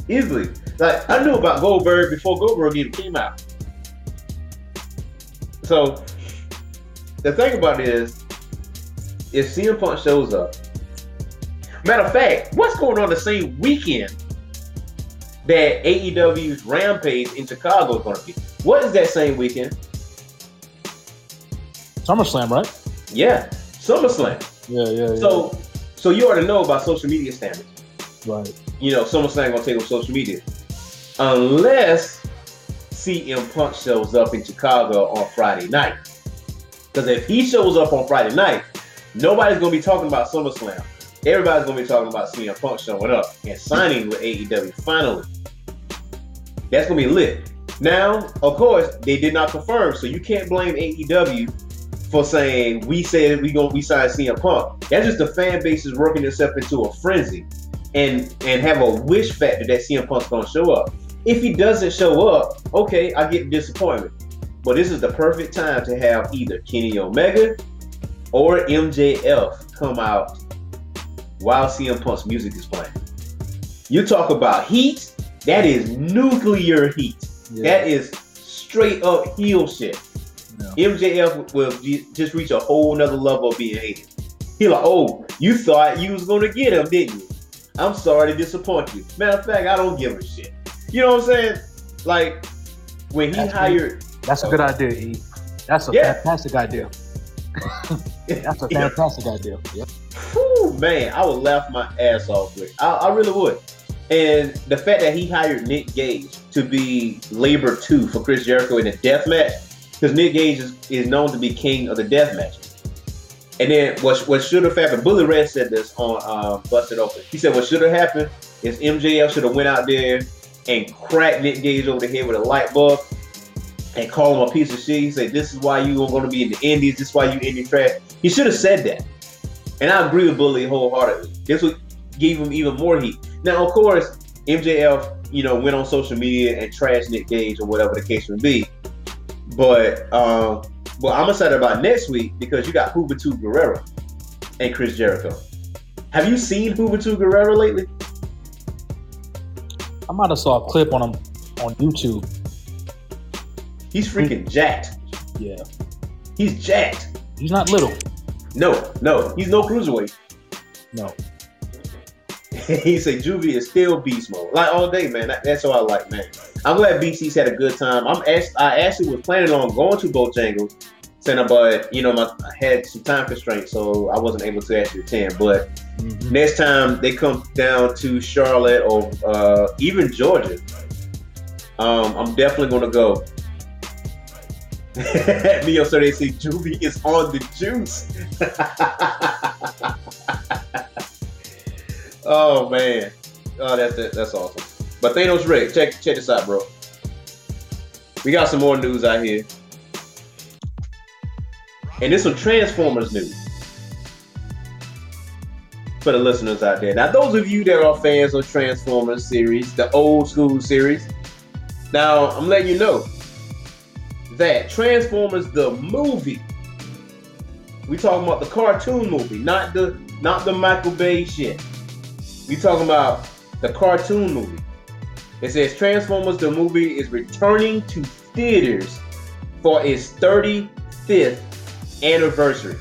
easily. Like I knew about Goldberg before Goldberg even came out. So the thing about it is, if CM Punk shows up, matter of fact, what's going on the same weekend that AEW's Rampage in Chicago is going to be? What is that same weekend? SummerSlam, right? Yeah, SummerSlam. Yeah, yeah. yeah. So, so you already know about social media standards. right. You know, SummerSlam gonna take over social media, unless CM Punk shows up in Chicago on Friday night. Because if he shows up on Friday night, nobody's gonna be talking about SummerSlam. Everybody's gonna be talking about CM Punk showing up and signing with AEW finally. That's gonna be lit. Now, of course, they did not confirm, so you can't blame AEW for saying we said we gonna we signed CM Punk. That's just the fan base is working itself into a frenzy and and have a wish factor that CM Punk's gonna show up. If he doesn't show up, okay, I get disappointment. But this is the perfect time to have either Kenny Omega or MJF come out while CM Punk's music is playing. You talk about heat, that is nuclear heat. Yeah. That is straight up heel shit. Yeah. MJF will just reach a whole nother level of being hated. He like, oh, you thought you was gonna get him, didn't you? I'm sorry to disappoint you. Matter of fact, I don't give a shit. You know what I'm saying? Like when he That's hired, That's a good idea, E. That's a Yeah. fantastic idea. That's a Yeah. fantastic idea. Yep. Whew, man, I would laugh my ass off with. I, I really would. And the fact that he hired Nick Gage to be Labor 2 for Chris Jericho in a death match, because Nick Gage is, is known to be king of the death match. And then what, what should have happened, Bully Ray said this on um, Busted Open. He said what should have happened is MJF should have went out there and crack Nick Gage over the head with a light bulb and call him a piece of shit. He said, "This is why you are going to be in the Indies. This is why you Indian trash." He should have said that, and I agree with Bully wholeheartedly. This would give him even more heat. Now, of course, MJF, you know, went on social media and trashed Nick Gage or whatever the case may be. But um, well, I'm excited about next week because you got Juventud Guerrero and Chris Jericho. Have you seen Juventud Guerrero lately? I might have saw a clip on him on YouTube. He's freaking jacked. Yeah, He's jacked. he's not little. No, no, he's no cruiserweight. No, he said Juvie is still beast mode. Like all day, man. That- that's all I like, man. I'm glad BC's had a good time. I'm act- I actually was planning on going to Bojangles, saying but you know my I had some time constraints, so I wasn't able to actually attend. But Mhm. next time they come down to Charlotte or uh, even Georgia, um, I'm definitely gonna go. Mio, so they say Juvie is on the juice. oh man, oh that's it. that's awesome. But Thanos Rick, check check this out, bro. We got some more news out here, and this some Transformers news for the listeners out there. Now, those of you that are fans of Transformers series, the old school series, now I'm letting you know that Transformers the movie. We talking about the cartoon movie, not the not the Michael Bay shit. We talking about the cartoon movie. It says Transformers the movie is returning to theaters for its 35th anniversary.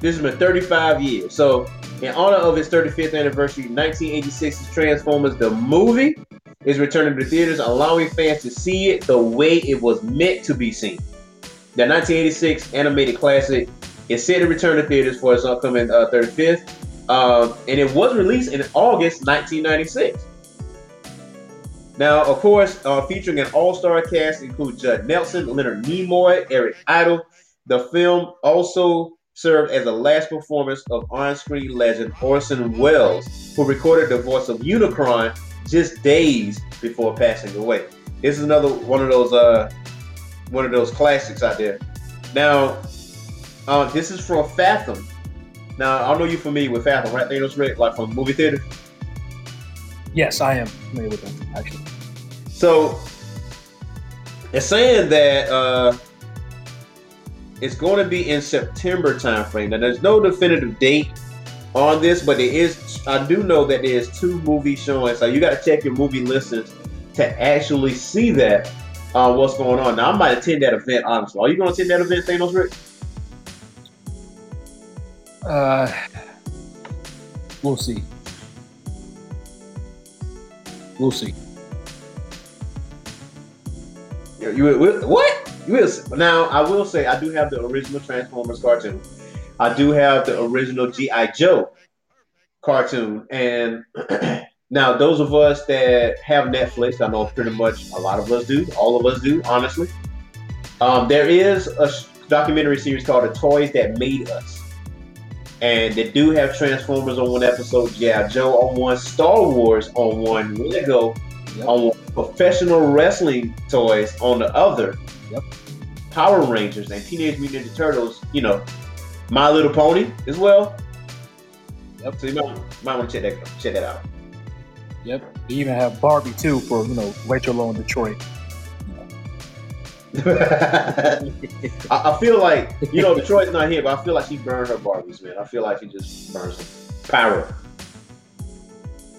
This has been 35 years. So, in honor of its 35th anniversary, 1986's Transformers the movie is returning to theaters, allowing fans to see it the way it was meant to be seen. The 1986 animated classic is set to return to theaters for its upcoming uh, 35th, um, and it was released in August 1996. Now, of course, uh, featuring an all-star cast include Judd Nelson, Leonard Nimoy, Eric Idle. The film also served as the last performance of on-screen legend Orson Welles, who recorded the voice of Unicron just days before passing away. This is another one of those uh, one of those classics out there. Now, uh, this is from Fathom. Now, I know you're familiar with Fathom, right? Thanos Rick, like from movie theater. yes, I am familiar with them actually. So it's saying that uh, it's going to be in September timeframe. Now, there's no definitive date on this, but it is. I do know that there's two movies showing, so you got to check your movie listings to actually see that uh, what's going on. Now, I might attend that event. Honestly, are you going to attend that event, Thanos Rick? Uh, we'll see. We'll see. You, will- what? You will, now, I will say I do have the original Transformers cartoon. I do have the original GI Joe cartoon, and now those of us that have Netflix, I know pretty much a lot of us do. All of us do, honestly. Um, there is a documentary series called "The Toys That Made Us," and they do have Transformers on one episode, yeah, Joe on one, Star Wars on one, Lego Yep. on one, professional wrestling toys on the other. Yep. Power Rangers and Teenage Mutant Ninja Turtles, you know, My Little Pony as well. Yep. So you might, might want to check that check that out. Yep. We even have Barbie too for you know Lowe in Detroit. I, I feel like you know Detroit's not here, but I feel like she burned her Barbies, man. I feel like she just burns them. Pyro,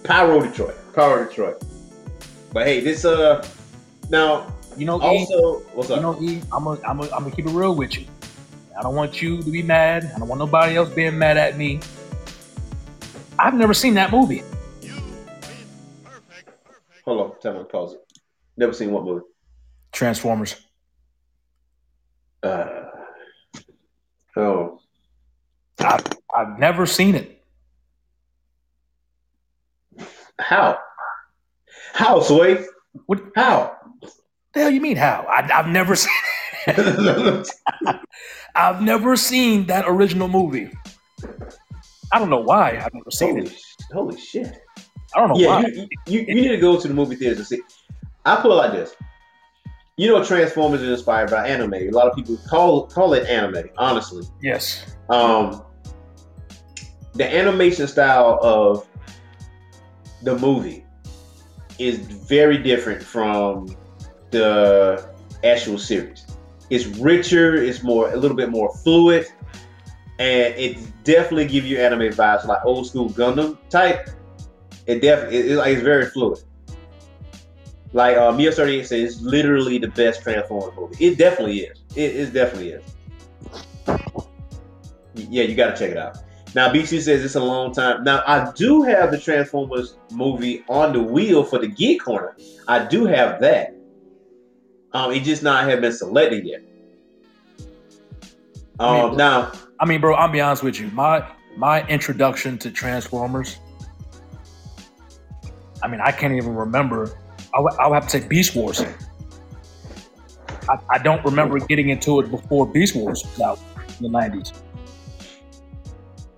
Pyro Detroit, Pyro Detroit. But hey, this uh now You know, E, also what's up? you know, E, I'm gonna I'm gonna I'm gonna keep it real with you. I don't want you to be mad. I don't want nobody else being mad at me. I've never seen that movie. Hold on, tell me pause it. Never seen what movie? Transformers. Uh, oh, I've, I've never seen it. how? How, Sway? What How? the hell you mean? How? I, I've never seen. I've never seen that original movie. I don't know why I've never seen holy, it. holy shit! I don't know Yeah, why. you, you, you need to go to the movie theaters and see. I put it like this. You know, Transformers is inspired by anime. A lot of people call call it anime. Honestly, yes. um, the animation style of the movie is very different from the actual series. It's richer, it's more a little bit more fluid, and it definitely give you anime vibes like old school Gundam type. It definitely it, it- like it's very fluid. Like uh, Mia 38 says, it's literally the best Transformers movie. It definitely is. It, it definitely is. Yeah, you got to check it out. Now, BC says it's a long time. Now, I do have the Transformers movie on the wheel for the Geek Corner. I do have that. Um, it just not have been selected yet. I Um, mean- now, I mean, bro, I'll be honest with you. My my introduction to Transformers. I mean, I can't even remember. I would I would have to say Beast Wars. I, I don't remember getting into it before Beast Wars was out in the nineties.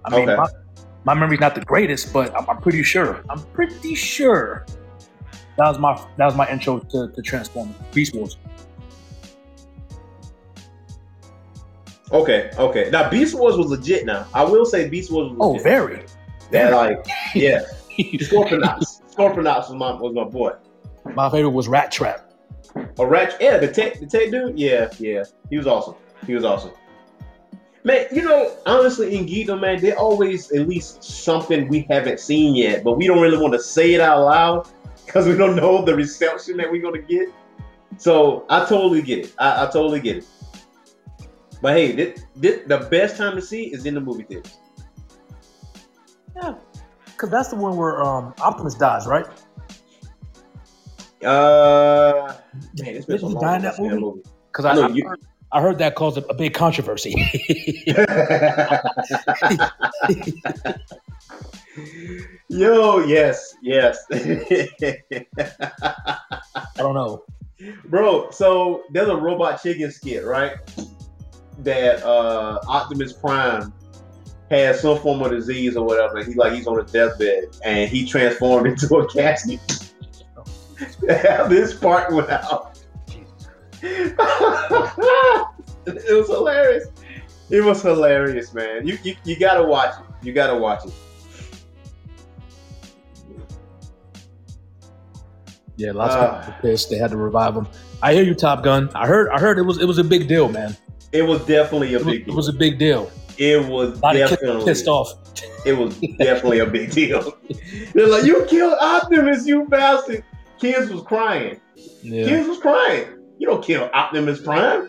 I mean, Okay. my, my memory's not the greatest, but I'm, I'm pretty sure. I'm pretty sure that was my that was my intro to, to Transformers, Beast Wars. okay, okay. Now, Beast Wars was legit. Now, I will say Beast Wars was Oh, legit. very. That like, yeah. Scorponok. Scorponok was my was my boy. My favorite was Rat Trap. A rat, yeah, the tech, the tech dude, yeah, yeah, he was awesome. He was awesome. Man, you know, honestly, in Geekdom, man, there always at least something we haven't seen yet, but we don't really want to say it out loud because we don't know the reception that we're gonna get. So I totally get it. I, I totally get it. But hey, this, this, the best time to see is in the movie theaters. Yeah, because that's the one where um, Optimus dies, right? Uh, man, it's been Didn't so he long die in since that I've movie? Because I I, know I, you- heard, I heard that caused a, a big controversy. Yo, yes, yes. I don't know. Bro, so there's a robot chicken skit, right? That uh Optimus Prime has some form of disease or whatever. and He like he's on a deathbed and he transformed into a casket. This part went out. it was hilarious. It was hilarious, man. You, you you gotta watch it. You gotta watch it. Yeah, lots Ah. of people were pissed. They had to revive him. I hear you, Top Gun. I heard. I heard it was. It was a big deal, man. It was definitely a It was, big Deal. it was a big deal. It was A lot of definitely pissed off. It was definitely a big deal. They're like, "You killed Optimus, you bastard!" Kids was crying. Yeah. Kids was crying. You don't kill Optimus Prime.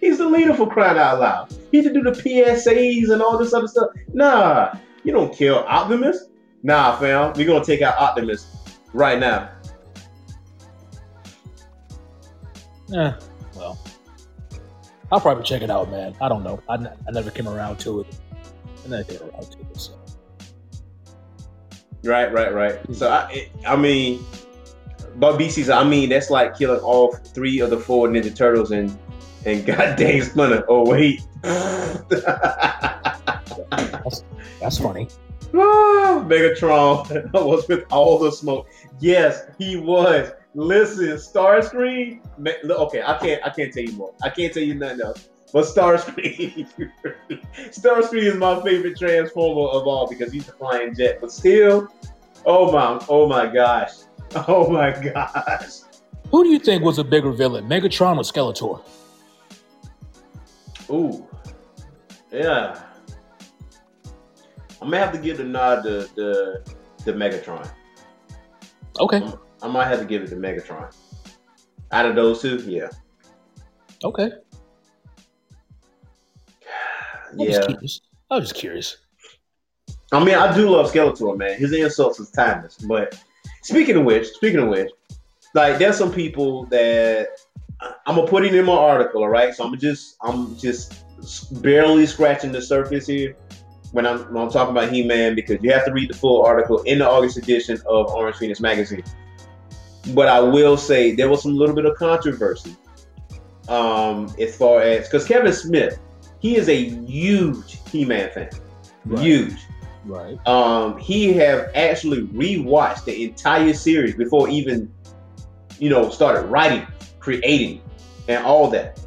He's the leader for crying out loud. He to do the PSAs and all this other stuff. Nah, you don't kill Optimus. Nah, fam, we're gonna take out Optimus right now. Yeah. Well, I'll probably check it out, man. I don't know. I, n- I never came around to it. I never came around to it. So. Right, right, right. So I, I mean, but BC's, I mean, that's like killing all three of the four Ninja Turtles and and goddamn Splinter. Oh wait. That's funny. Ah, Megatron was with all the smoke. Yes, he was. Listen, Starscream. Okay, I can't. I can't tell you more. I can't tell you nothing else. But Starscream, Starscream is my favorite Transformer of all because he's a flying jet. But still, oh my, oh my gosh, oh my gosh. Who do you think was a bigger villain, Megatron or Skeletor? Ooh, yeah. I may have to give the nod to the the Megatron. Okay. I might have to give it to Megatron. Out of those two, yeah, Okay. I was yeah. just. I was just curious. I mean, I do love Skeletor, man. His insults is timeless. But speaking of which, speaking of which, like there's some people that I'm gonna put it in my article, all right? So I'm just I'm just barely scratching the surface here when I'm when I'm talking about He-Man because you have to read the full article in the August edition of Orange Phoenix magazine. But I will say there was some little bit of controversy um, as far as because Kevin Smith, he is a huge He-Man fan, Right. huge. Right. Um, he have actually rewatched the entire series before even, you know, started writing, creating, and all that.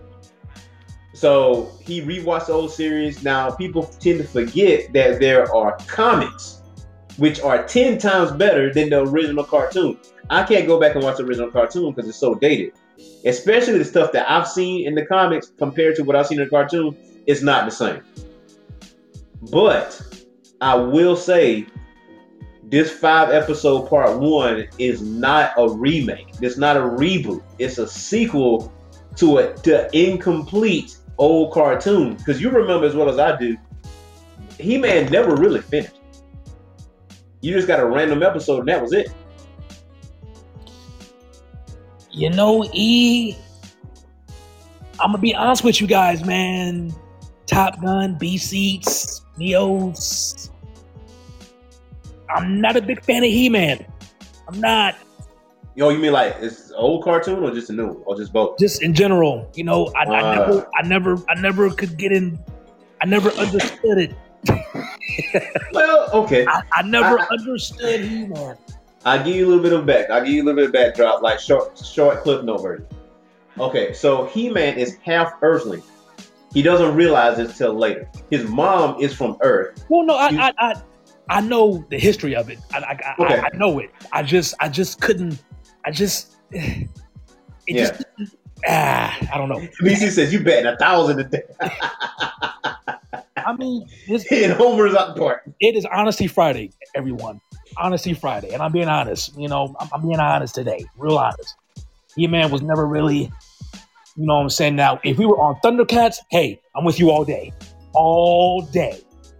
So he rewatched the old series. Now people tend to forget that there are comics, which are ten times better than the original cartoon. I can't go back and watch the original cartoon because it's so dated. Especially the stuff that I've seen in the comics compared to what I've seen in the cartoon, it's not the same. But I will say this five episode part one is not a remake. It's not a reboot. It's a sequel to a to incomplete old cartoon. Because you remember as well as I do, He Man never really finished. You just got a random episode and that was it. You know, E. I'm gonna be honest with you guys, man. Top Gun, BCs, Neos. I'm not a big fan of He-Man. I'm not. Yo, you mean like it's an old cartoon or just a new or just both? Just in general, you know, I, I never, I never, I never could get in. I never understood it. Well, okay. I, I never I- understood He-Man. I'll give you a little bit of back. I'll give you a little bit of backdrop, like short, short clip note version. Okay, so He Man is half Earthling. He doesn't realize this till later. His mom is from Earth. Well, no, I, I, I, I know the history of it. I, I, I, Okay. I know it. I just, I just couldn't. I just, it Yeah. just, ah, I don't know. BC says you betting a thousand a day. I mean, this, and Homer's up it is Honesty Friday, everyone. Honesty Friday, and I'm being honest. You know, I'm, I'm being honest today, real honest. He man was never really, you know, what I'm saying. Now, if we were on Thundercats, hey, I'm with you all day, all day.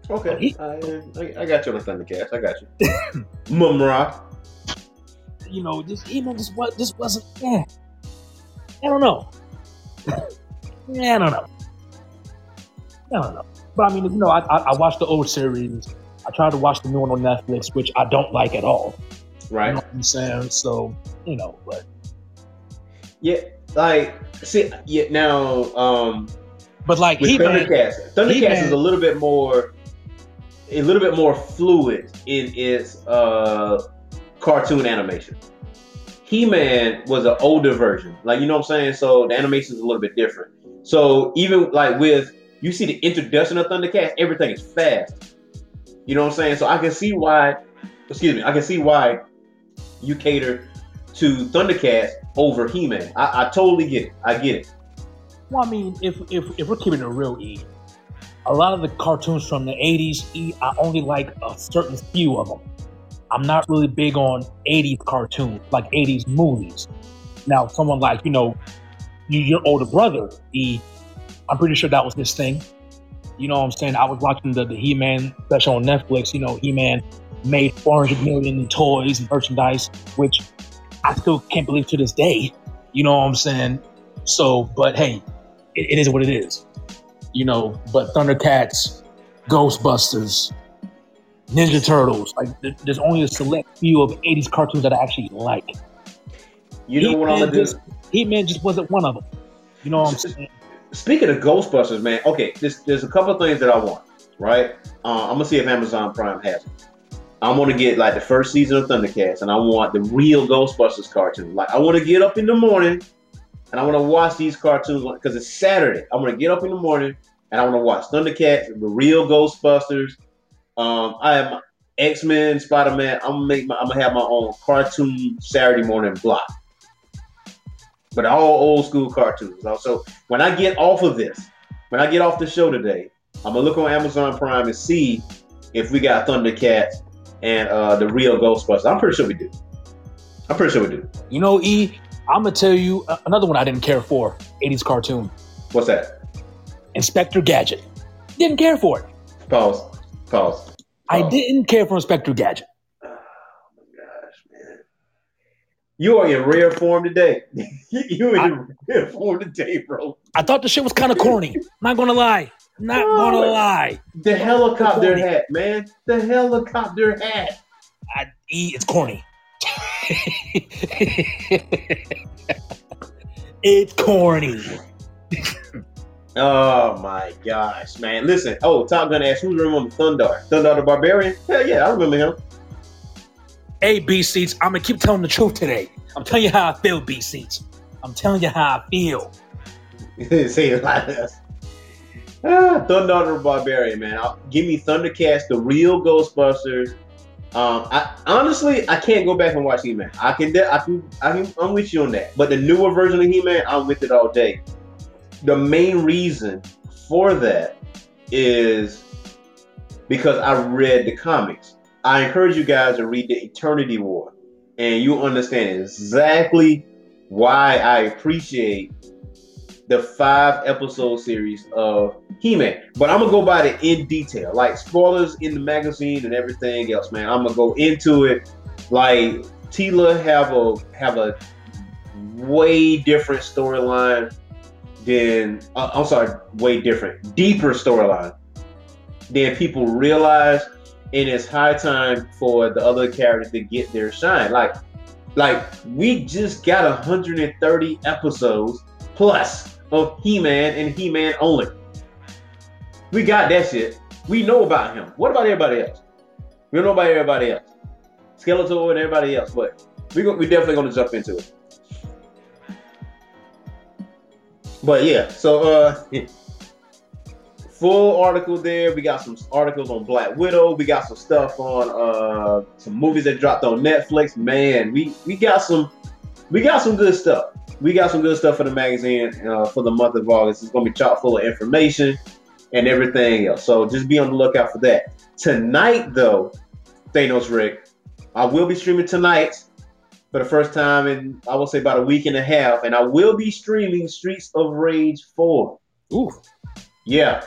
Okay, He- I, I, I got you on the Thundercats. I got you. Mumm-Ra. You know, this He man just what this wasn't. Yeah, I don't know. yeah, I don't know. I don't know. But I mean, you know, I, I, I watched the old series. I tried to watch the new one on Netflix, which I don't like at all. Right. You know what I'm saying? So, you know, but Yeah. Like, see, yeah. Now, um, but like with he man, Thundercats, Thundercats He-Man- is a little bit more, a little bit more fluid in its uh, cartoon animation. He-Man was an older version, like you know what I'm saying. So the animation is a little bit different. So even like with you see the introduction of Thundercats, everything is fast. You know what I'm saying. So I can see why. Excuse me. I can see why you cater to Thundercats over He-Man. I, I totally get it. I get it. well, I mean, if if if we're keeping it real, E, a lot of the cartoons from the '80s, E, I only like a certain few of them. I'm not really big on '80s cartoons, like '80s movies. Now, someone like you know, you, your older brother, E, I'm pretty sure that was his thing. You know what I'm saying? I was watching the, the He-Man special on Netflix. You know, He-Man made 400 million in toys and merchandise, which I still can't believe to this day. You know what I'm saying? So, but hey, it, it is what it is. You know, but Thundercats, Ghostbusters, Ninja Turtles, like th- there's only a select few of 80s cartoons that I actually like. You know what I'm gonna do? just, He-Man just wasn't one of them. You know what I'm saying? Speaking of Ghostbusters, man, okay, there's, there's a couple of things that I want, right? Uh, I'm gonna see if Amazon Prime has it. I'm gonna get like the first season of Thundercats, and I want the real Ghostbusters cartoon. Like, I want to get up in the morning, and I want to watch these cartoons because it's Saturday. I'm gonna get up in the morning, and I want to watch Thundercats, the real Ghostbusters. Um, I am X Men, Spider Man. I'm gonna make my, I'm gonna have my own cartoon Saturday morning block, but all old school cartoons. Also, when I get off of this, when I get off the show today, I'm gonna look on Amazon Prime and see if we got Thundercats and uh, the real Ghostbusters. I'm pretty sure we do. I'm pretty sure we do. You know, E, I'm gonna tell you uh, another one I didn't care for 80s cartoon What's that? Inspector Gadget. Didn't care for it. Pause. Pause. I Oh. didn't care for Inspector Gadget. Oh my gosh, man. You are in rare form today. you are in rare form today, bro. I thought the shit was kind of corny. Not gonna lie. Not gonna lie. The helicopter hat, man. The helicopter hat. I, e, it's corny. it's corny. Oh my gosh, man! Listen, oh Top Gun asked who remember Thundarr? Thundarr the Barbarian? Hell yeah, I remember him. Hey, BCs, I'm gonna keep telling the truth today. I'm telling you how I feel, BCs. I'm telling you how I feel. Say it like this. Ah, Thundarr the Barbarian, man. I'll, give me Thundercats, the real Ghostbusters. Um, I honestly I can't go back and watch He Man. I can, I can, I can, I'm with you on that. But the newer version of He Man, I'm with it all day. The main reason for that is because I read the comics. I encourage you guys to read the Eternity War, and you understand exactly why I appreciate the five episode series of He-Man. But I'm gonna go by it in detail, like spoilers in the magazine and everything else, man. I'm gonna go into it. Like Teela have a have a way different storyline than uh, I'm sorry, way different, deeper storyline than people realize. And it's high time for the other characters to get their shine. Like, like we just got 130 episodes plus of He-Man and He-Man only. We got that shit. We know about him. What about everybody else? We don't know about everybody else. Skeletor and everybody else, but we go, we definitely gonna jump into it. But yeah, so uh full article there. We got some articles on Black Widow. We got some stuff on uh some movies that dropped on Netflix. Man, we we got some we got some good stuff we got some good stuff for the magazine uh, for the month of August. It's going to be chock full of information and everything else. So just be on the lookout for that. Tonight, though, Thanos Rick, I will be streaming tonight for the first time in I will say about a week and a half, and I will be streaming Streets of Rage 4. Ooh. Yeah.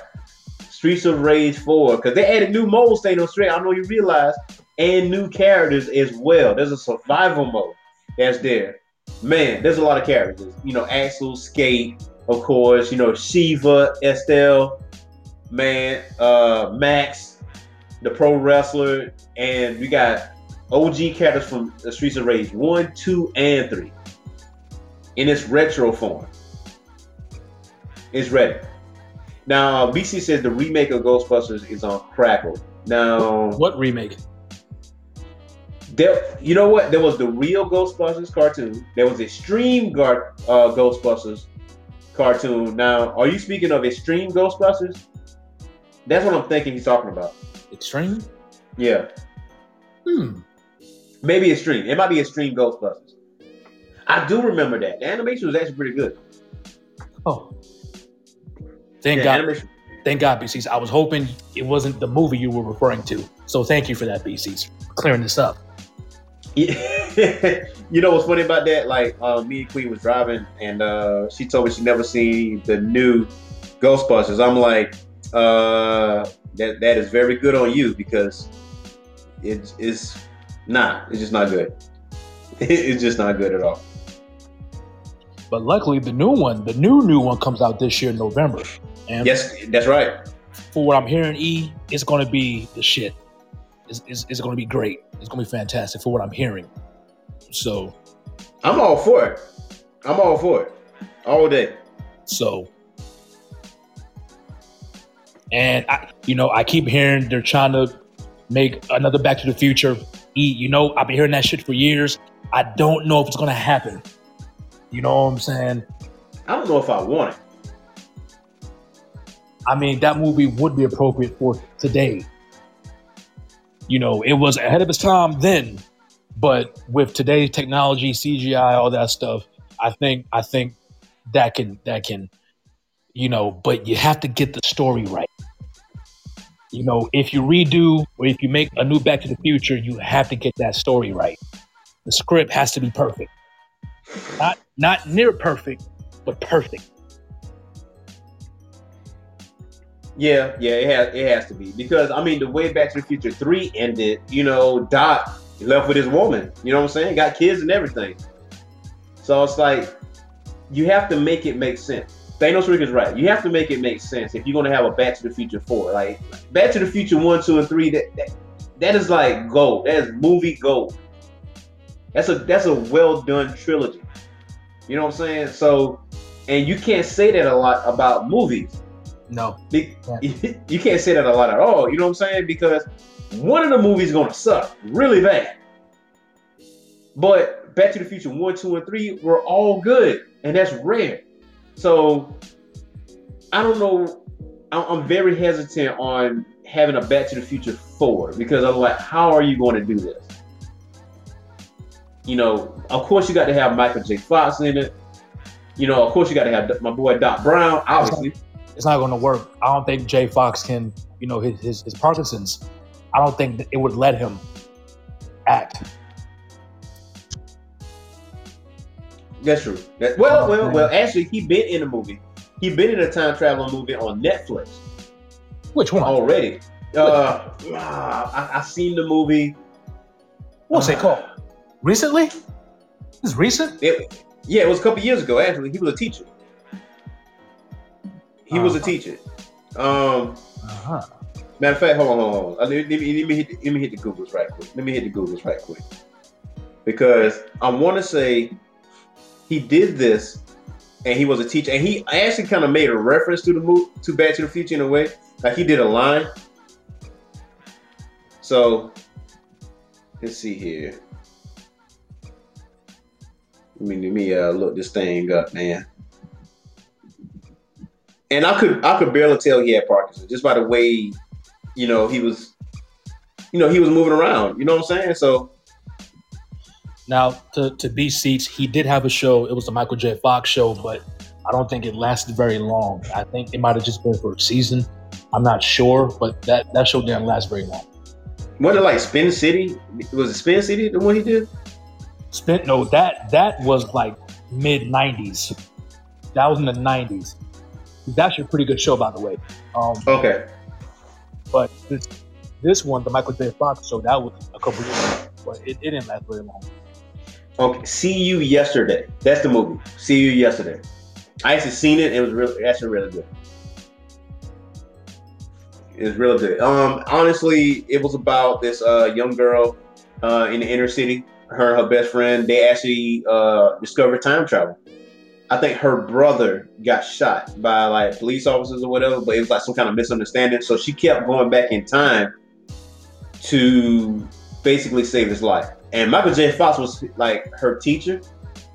Streets of Rage 4. Because they added new modes, Thanos Rick. I know you realize, and new characters as well. There's a survival mode that's there man, there's a lot of characters. You know, Axel, Skate, of course. You know, Shiva, Estelle, man, uh, Max, the pro wrestler, and we got OG characters from the Streets of Rage one, two, and three in its retro form. It's ready. Now, BC says the remake of Ghostbusters is on Crackle. Now, what remake? There, you know what? There was the real Ghostbusters cartoon. There was Extreme Gar- uh, Ghostbusters cartoon. Now, are you speaking of Extreme Ghostbusters? That's what I'm thinking he's talking about. Extreme? Yeah. Hmm. Maybe Extreme. It might be Extreme Ghostbusters. I do remember that. The animation was actually pretty good. Oh. Thank yeah, God. Animation. Thank God, BCs. I was hoping it wasn't the movie you were referring to. So thank you for that, BCs, clearing this up. you know what's funny about that? Like uh, me and Queen was driving, and uh, she told me she never seen the new Ghostbusters. I'm like, uh, that that is very good on you because it's it's not. It's just not good. it's just not good at all. But luckily, the new one, the new new one, comes out this year in November. And yes, that's right. For what I'm hearing, E, it's going to be the shit is, is, is going to be great. It's going to be fantastic for what I'm hearing. So, I'm all for it. I'm all for it all day. So, and I, you know, I keep hearing they're trying to make another Back to the Future. E, you know, I've been hearing that shit for years. I don't know if it's going to happen. You know what I'm saying? I don't know if I want it. I mean, that movie would be appropriate for today you know, it was ahead of its time then, but with today's technology, CGI, all that stuff, I think I think that can that can, you know, but you have to get the story right. You know, if you redo or if you make a new Back to the Future, you have to get that story right. The script has to be perfect. Not not near perfect, but perfect. Yeah, yeah, it has it has to be because I mean the way Back to the Future Three ended, you know, Doc left with his woman. You know what I'm saying? Got kids and everything. So it's like you have to make it make sense. Thanos Rick is right. You have to make it make sense if you're gonna have a Back to the Future Four. Like Back to the Future One, Two, and Three. That that, that is like gold. That is movie gold. That's a that's a well done trilogy. You know what I'm saying? So and you can't say that a lot about movies. No. Be- You can't say that a lot at all. You know what I'm saying? Because one of the movies gonna suck really bad. But Back to the Future one, two, and three were all good, and that's rare. So I don't know. I'm, I'm very hesitant on having a Back to the Future four because I'm like, how are you going to do this? You know, of course you got to have Michael J. Fox in it. You know, of course you got to have my boy Doc Brown, obviously. It's not going to work. I don't think Jay Fox can, you know, his, his, his Parkinson's. I don't think that it would let him act. That's true. That, well, well, well. Actually, he been in a movie. He been in a time traveling movie on Netflix Which one? already. Uh, ah, I, I seen the movie. What's it called? Recently? This recent? It, yeah, it was a couple years ago. Actually, he was a teacher. He was a Uh-huh. teacher. Um, Uh-huh. matter of fact, hold on, hold on. Uh, Let me, let me, hit, the, let me hit the Googles right quick. Let me hit the Googles right quick because I want to say he did this, and he was a teacher, and he actually kind of made a reference to the move to Back to the Future in a way, like he did a line. So let's see here. Let me let me uh, look this thing up, man. And I could I could barely tell he had Parkinson just by the way, you know, he was, you know, he was moving around. You know what I'm saying? So Now, to, to be seats, he did have a show. It was the Michael J. Fox show, but I don't think it lasted very long. I think it might have just been for a season. I'm not sure, but that, that show didn't last very long. wasn't it like Spin City? Was it Spin City the one he did? Spent no, that that was like mid '90s. That was in the '90s. It's actually a pretty good show, by the way. Um, Okay. but this this one, the Michael J. Fox show, that was a couple years ago, but it, it didn't last very long. Okay. See you yesterday. That's the movie. See you yesterday. I actually seen it. It was really actually really good. It was really good. Um, honestly, it was about this uh, young girl uh, in the inner city. Her and her best friend. They actually uh, discovered time travel. I think her brother got shot by like police officers or whatever, but it was like some kind of misunderstanding. So she kept going back in time to basically save his life. And Michael J. Fox was like her teacher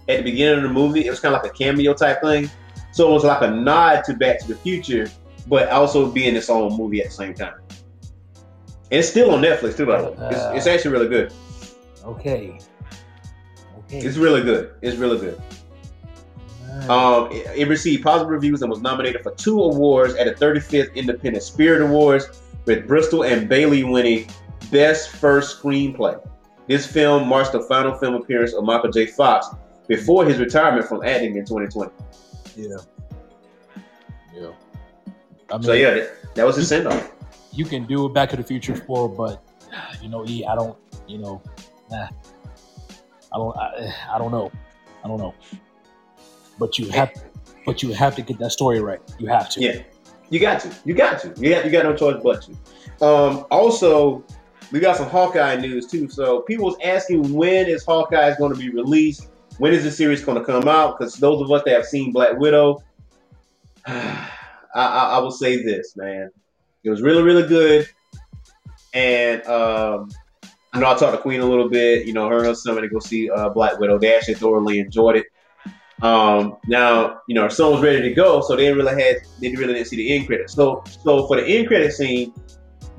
at the beginning of the movie. It was kind of like a cameo type thing. So it was like a nod to Back to the Future, but also being its own movie at the same time. And it's still on Netflix too, by the way. It's, it's uh, actually really good. Okay. Okay. It's really good. It's really good. Um, it, it received positive reviews and was nominated for two awards at the 35th Independent Spirit Awards, with Bristol and Bailey winning Best First Screenplay. This film marks the final film appearance of Michael J. Fox before his retirement from acting in 2020. yeah. Yeah. I mean, So yeah, that, that was his send off. you can do a Back to the Future four, but you know, E, I don't, you know, nah, I don't, I, I don't know, I don't know. But you have, but you have to get that story right. You have to. Yeah, you got to. You got to. You got, you got no choice but to. Um, also, we got some Hawkeye news too. So people was asking when is Hawkeye going to be released? When is the series going to come out? Because those of us that have seen Black Widow, I, I, I will say this, man. It was really, really good. And um, I know I talked to Queen a little bit. You know, her and her son to go see uh, Black Widow. They actually thoroughly enjoyed it. Um, now, you know, son was ready to go, so they really had they really didn't see the end credits. So, so for the end credit scene,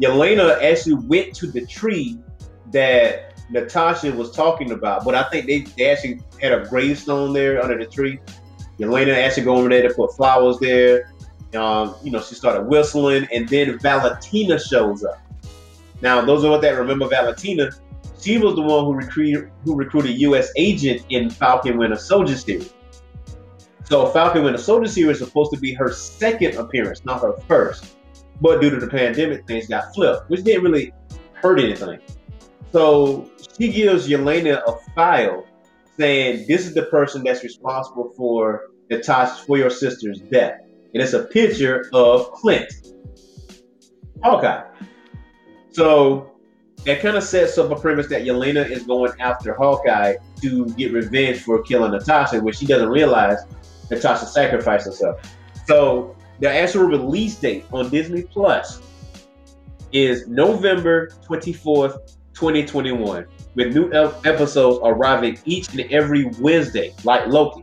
Yelena actually went to the tree that Natasha was talking about, but I think they, they actually had a gravestone there under the tree. Yelena actually go over there to put flowers there. Um, you know, she started whistling, and then Valentina shows up. Now, those of us that remember Valentina, she was the one who recruited who recruited U.S. agent in Falcon Winter Soldier series. So Falcon Winter Soldier series was supposed to be her second appearance, not her first. But due to the pandemic, things got flipped, which didn't really hurt anything. So she gives Yelena a file saying this is the person that's responsible for Natasha for your sister's death. And it's a picture of Clint. Hawkeye. So that kind of sets up a premise that Yelena is going after Hawkeye to get revenge for killing Natasha, which she doesn't realize Natasha sacrificed herself. So the actual release date on Disney Plus is November 24th, 2021, with new episodes arriving each and every Wednesday, like Loki.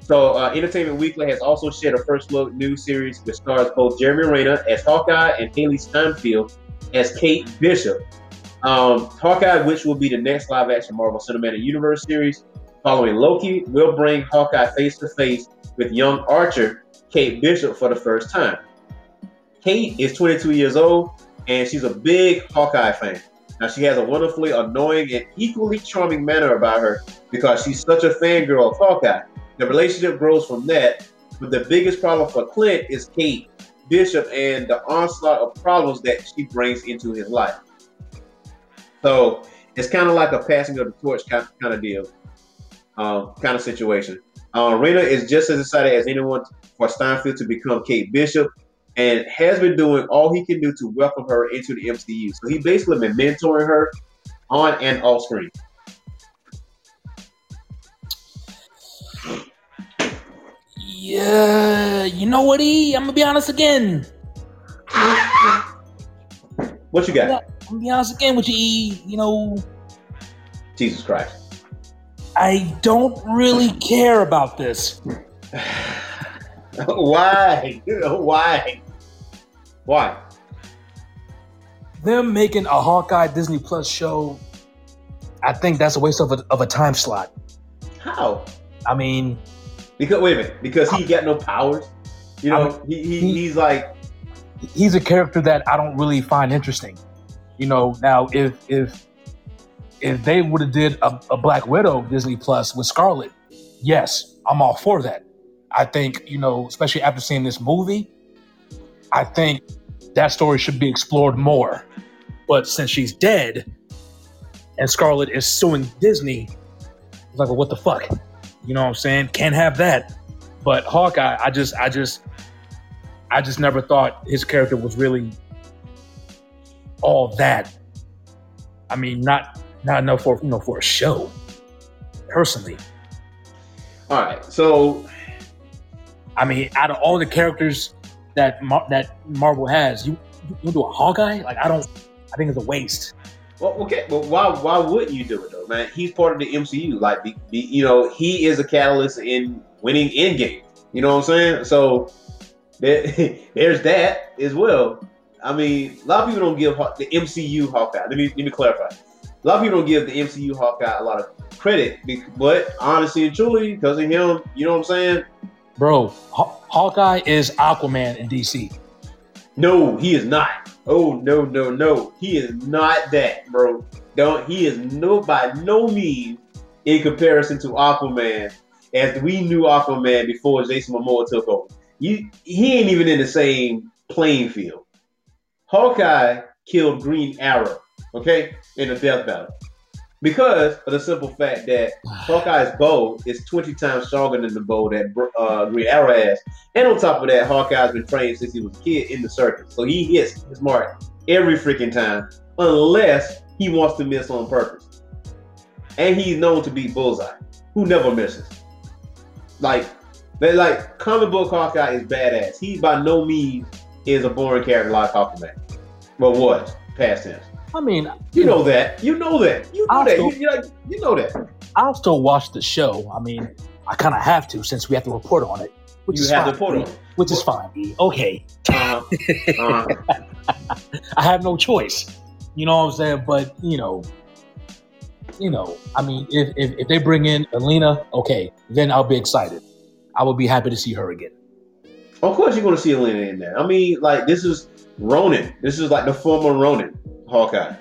So, uh, Entertainment Weekly has also shared a first look new series which stars both Jeremy Renner as Hawkeye and Hailee Steinfeld as Kate Bishop. Um, Hawkeye, which will be the next live action Marvel Cinematic Universe series following Loki, will bring Hawkeye face to face with young Archer, Kate Bishop, for the first time. Kate is 22 years old and she's a big Hawkeye fan. Now, she has a wonderfully annoying and equally charming manner about her because she's such a fangirl of Hawkeye. The relationship grows from that, but the biggest problem for Clint is Kate Bishop and the onslaught of problems that she brings into his life. So it's kind of like a passing of the torch kind, kind of deal, um, kind of situation. Uh, Renner is just as excited as anyone for Steinfeld to become Kate Bishop and has been doing all he can do to welcome her into the MCU. So he basically been mentoring her on and off screen. Yeah, you know what, E? I'm gonna be honest again. What you got? I'm gonna be honest again with you, E. You know, Jesus Christ. I don't really care about this. Why? Why? Why? Them making a Hawkeye Disney Plus show, I think that's a waste of a, of a time slot. How? I mean, Because wait a minute. Because he got no powers. You know, he, he, he's like he's a character that I don't really find interesting. You know, now if if if they would have did a, a Black Widow Disney Plus with Scarlet, yes, I'm all for that. I think you know, especially after seeing this movie, I think that story should be explored more. But since she's dead and Scarlet is suing Disney, it's like, well, what the fuck? You know what I'm saying? Can't have that. But Hawkeye, I just, I just, I just never thought his character was really all that. I mean, not not enough for you know for a show. Personally, all right. So I mean, out of all the characters that Mar- that Marvel has, you you do a Hawkeye? Like, I don't. I think it's a waste. Well, okay, but why why wouldn't you do it though, man? He's part of the MCU. Like, the, the, you know, he is a catalyst in winning Endgame. You know what I'm saying? So there, there's that as well. I mean, a lot of people don't give the MCU Hawkeye. Let me let me clarify. A lot of people don't give the MCU Hawkeye a lot of credit, but honestly and truly, because of him, you know what I'm saying? Bro, Haw- Hawkeye is Aquaman in DC. No, he is not. Oh no, no, no. He is not that, bro. Don't he is no by no means in comparison to Aquaman as we knew Aquaman before Jason Momoa took over. You he ain't even in the same playing field. Hawkeye killed Green Arrow, okay, in a death battle. Because of the simple fact that Hawkeye's bow is 20 times stronger than the bow that uh, Green Arrow has. And on top of that, Hawkeye's been trained since he was a kid in the circus. So he hits his mark every freaking time, unless he wants to miss on purpose. And he's known to be Bullseye, who never misses. Like, they like comic book Hawkeye is badass. He by no means is a boring character like Hawkman. But was past tense. I mean, You know that. You know that. You know I'll that. still- You, you, know, you know that. I'll still watch the show. I mean, I kind of have to since we have to report on it. Which You is have fine, to E. on. Which is fine. Okay, Uh-huh. Uh-huh. I have no choice. You know what I'm saying? But you know, you know, I mean, if if, if they bring in Yelena, okay, then I'll be excited. I will be happy to see her again. Of course, you're going to see Yelena in there. I mean, like this is Ronin. This is like the former Ronin Hawkeye,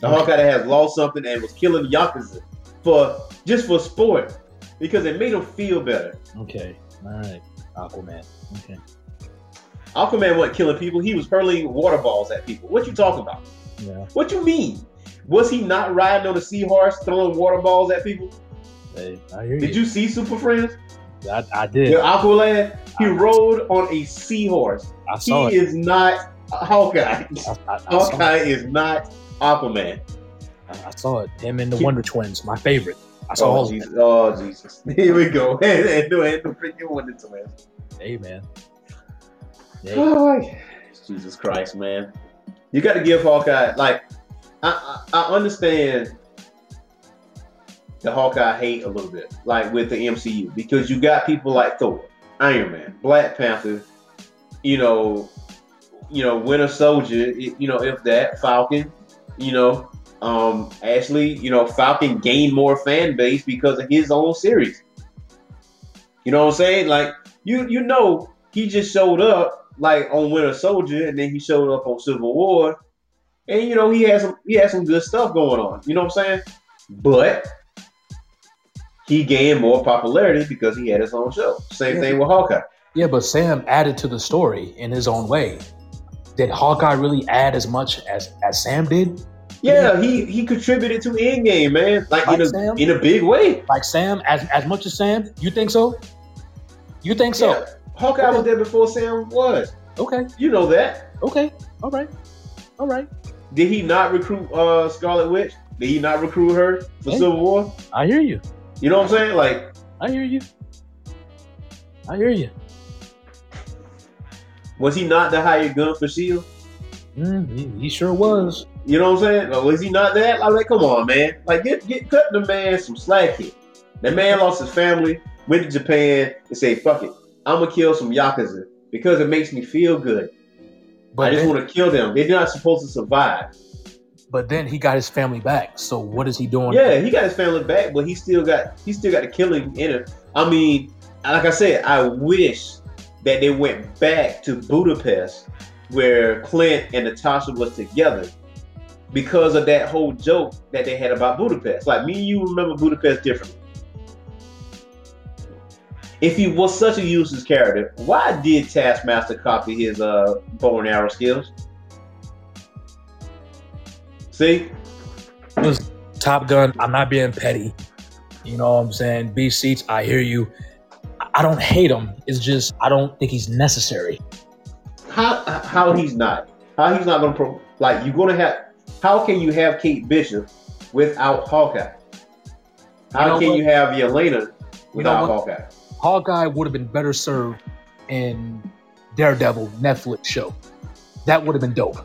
the Okay. Hawkeye that has lost something and was killing yakuza for just for sport because it made him feel better. Okay, all right, Aquaman. Okay, Aquaman wasn't killing people; he was hurling water balls at people. What you talking about? yeah, What you mean? Was he not riding on a seahorse throwing water balls at people? hey, I hear Did you see Super Friends? I, I The did. Aqualad, he I- rode on a seahorse. I saw He it. is not Hawkeye. I, I, I, Hawkeye is not Aquaman. I saw it. Him and the Wonder Twins, my favorite. I saw oh, all Oh of. Jesus! Oh Jesus! Here we go. And and and no freaking into man. Hey man. Hey. Oh, Jesus Christ, man! You got to give Hawkeye like I, I I understand the Hawkeye hate a little bit, like with the MCU, because you got people like Thor, Iron Man, Black Panther, you know, you know, Winter Soldier, you know, if that Falcon, you know, um, Ashley, you know, Falcon gained more fan base because of his own series. You know what I'm saying? Like you, you know, he just showed up like on Winter Soldier, and then he showed up on Civil War, and you know he has some he has some good stuff going on. You know what I'm saying? But he gained more popularity because he had his own show. Same Yeah. thing with Hawkeye. Yeah, but Sam added to the story in his own way. Did Hawkeye really add as much as as Sam did? Yeah, he he contributed to Endgame, man, like in a Sam? in a big way. Like Sam, as as much as Sam? You think so? You think so? Yeah, Hawkeye was there before Sam was. Okay, You know that. okay, all right, all right. Did he not recruit uh, Scarlet Witch? Did he not recruit her for Yeah. Civil War? I hear you. You know what I'm saying? Like, I hear you. I hear you. Was he not the hired gun for Shield? Mm, he, he sure was. You know what I'm saying? Or was he not that? I'm like, come on, man. Like, get get cut the man some slack here. That man lost his family, went to Japan, and say, fuck it. I'm gonna kill some Yakuza because it makes me feel good. But I just want to kill them. They're not supposed to survive. but then he got his family back. So what is he doing? Yeah, he got his family back, but he still got he still got the killing in it. I mean, like I said, I wish that they went back to Budapest where Clint and Natasha was together because of that whole joke that they had about Budapest. Like me and you remember Budapest differently. If he was such a useless character, why did Taskmaster copy his uh bow and arrow skills? See? Top Gun. I'm not being petty. You know what I'm saying? B seats. I hear you. I- I don't hate him. It's just I don't think he's necessary. how how he's not how he's not gonna pro like you're gonna have how can you have Kate Bishop without Hawkeye? How You know can what? you have Yelena without what? Hawkeye? Hawkeye would have been better served in Daredevil Netflix show. That would have been dope.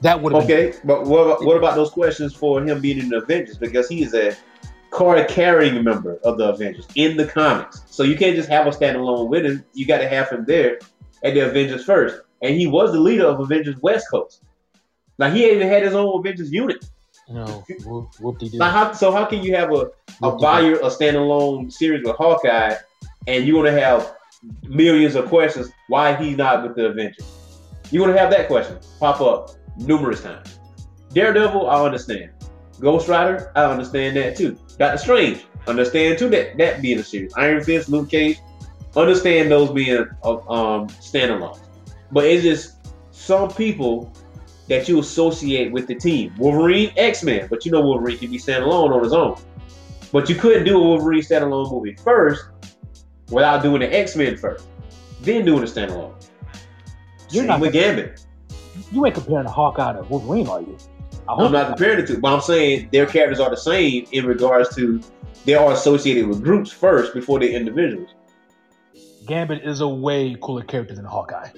That would have been Okay, but what about, what about those questions for him being in the Avengers because he is a card carrying member of the Avengers in the comics. So you can't just have a standalone with him. You got to have him there at the Avengers first, and he was the leader of Avengers West Coast. Now he even had his own Avengers unit. no whoop, whoop-de-doo. So how can you have a a buyer a standalone series with Hawkeye, and you're gonna have millions of questions why he's not with the Avengers? You're gonna have that question pop up numerous times. Daredevil, I understand. Ghost Rider, I understand that too. Doctor Strange, understand too that that being a series. Iron Fist, Luke Cage, understand those being um standalone. But it's just some people that you associate with the team. Wolverine, X Men, but you know Wolverine can be standalone on his own. But you couldn't do a Wolverine standalone movie first without doing the X Men first, then doing the standalone. You're Same not with Gambit. You ain't comparing the Hawkeye to Wolverine, are you? I'm not comparing the two, but I'm saying their characters are the same in regards to they are associated with groups first before they're individuals. Gambit is a way cooler character than Hawkeye.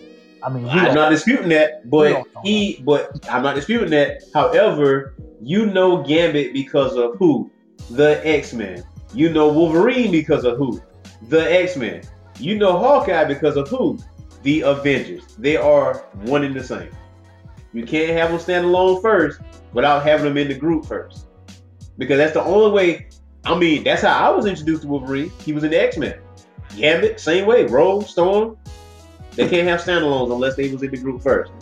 I mean, I'm not disputing that, but he, but I'm not disputing that. However, you know Gambit because of who? The X Men. You know Wolverine because of who? The X Men. You know Hawkeye because of who? The Avengers. They are one and the same. You can't have them stand alone first without having them in the group first, because that's the only way. I mean, that's how I was introduced to Wolverine. He was in the X Men. Gambit, same way. Rogue, Storm, they can't have standalones unless they was in the group first.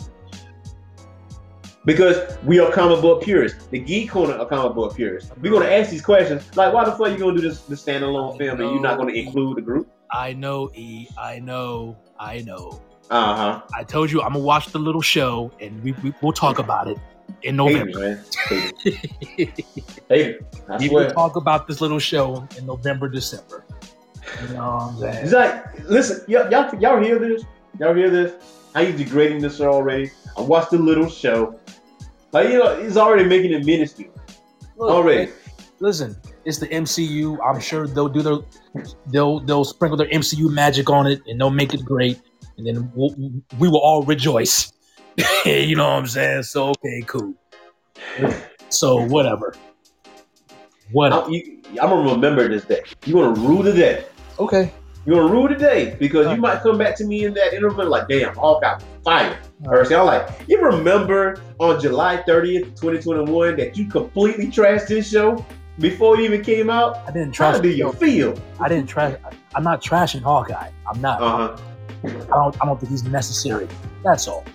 Because we are comic book purists. The geek corner are comic book purists. We're gonna ask these questions like, why the fuck are you gonna do this, this standalone film and you're not gonna include the group? I know, E. I know. I know. Uh huh. I told you I'm gonna watch the little show, and we, we we'll talk about it in November. man. Haters. I we will talk about this little show in November, December. You know what I'm saying? It's like, listen, y'all, y'all, y'all hear this? Y'all hear this? How you degrading this show already? I watched the little show. Like, you know, it's already making it minuscule. Look, Already. Listen, it's the MCU. I'm sure they'll do their they'll they'll sprinkle their MCU magic on it and they'll make it great, and then we'll, we will all rejoice. you know what I'm saying? So okay, cool. So whatever. Whatever. I'm, you, I'm gonna remember this day. You rule the day. Okay. You rule the day because you might come back to me in that interval like, damn, Hawkeye was fire. Or Alright. I'm like, you remember on July 30th, 2021, that you completely trashed this show before it even came out? I didn't trash. How do you feel? I didn't trash. I'm not trashing Hawkeye. I'm not. Uh huh. I don't. I don't think he's necessary. That's all.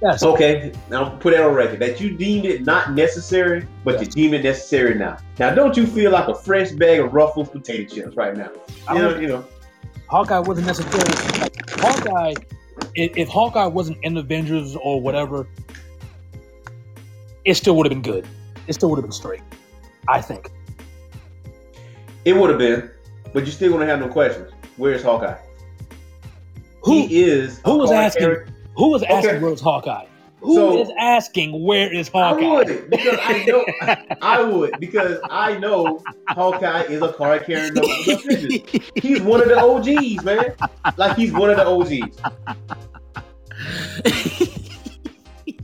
That's all. Okay, now put that on record that you deemed it not necessary, but you deem it necessary now. Now, don't you feel like a fresh bag of Ruffles potato chips right now? You know, you know. Hawkeye wasn't necessary. Like, Hawkeye, if, if Hawkeye wasn't in Avengers or whatever, it still would have been good. It still would have been straight. I think. It would have been, but you still gonna have no questions. Where's Hawkeye? Who he is. who was asking? carrier- who was asking Okay. where's Hawkeye? Who is So- asking where is I Hawkeye? would because I know I would because I know Hawkeye is a card carrying Avengers. He's one of the OGs, man. Like he's one of the OGs.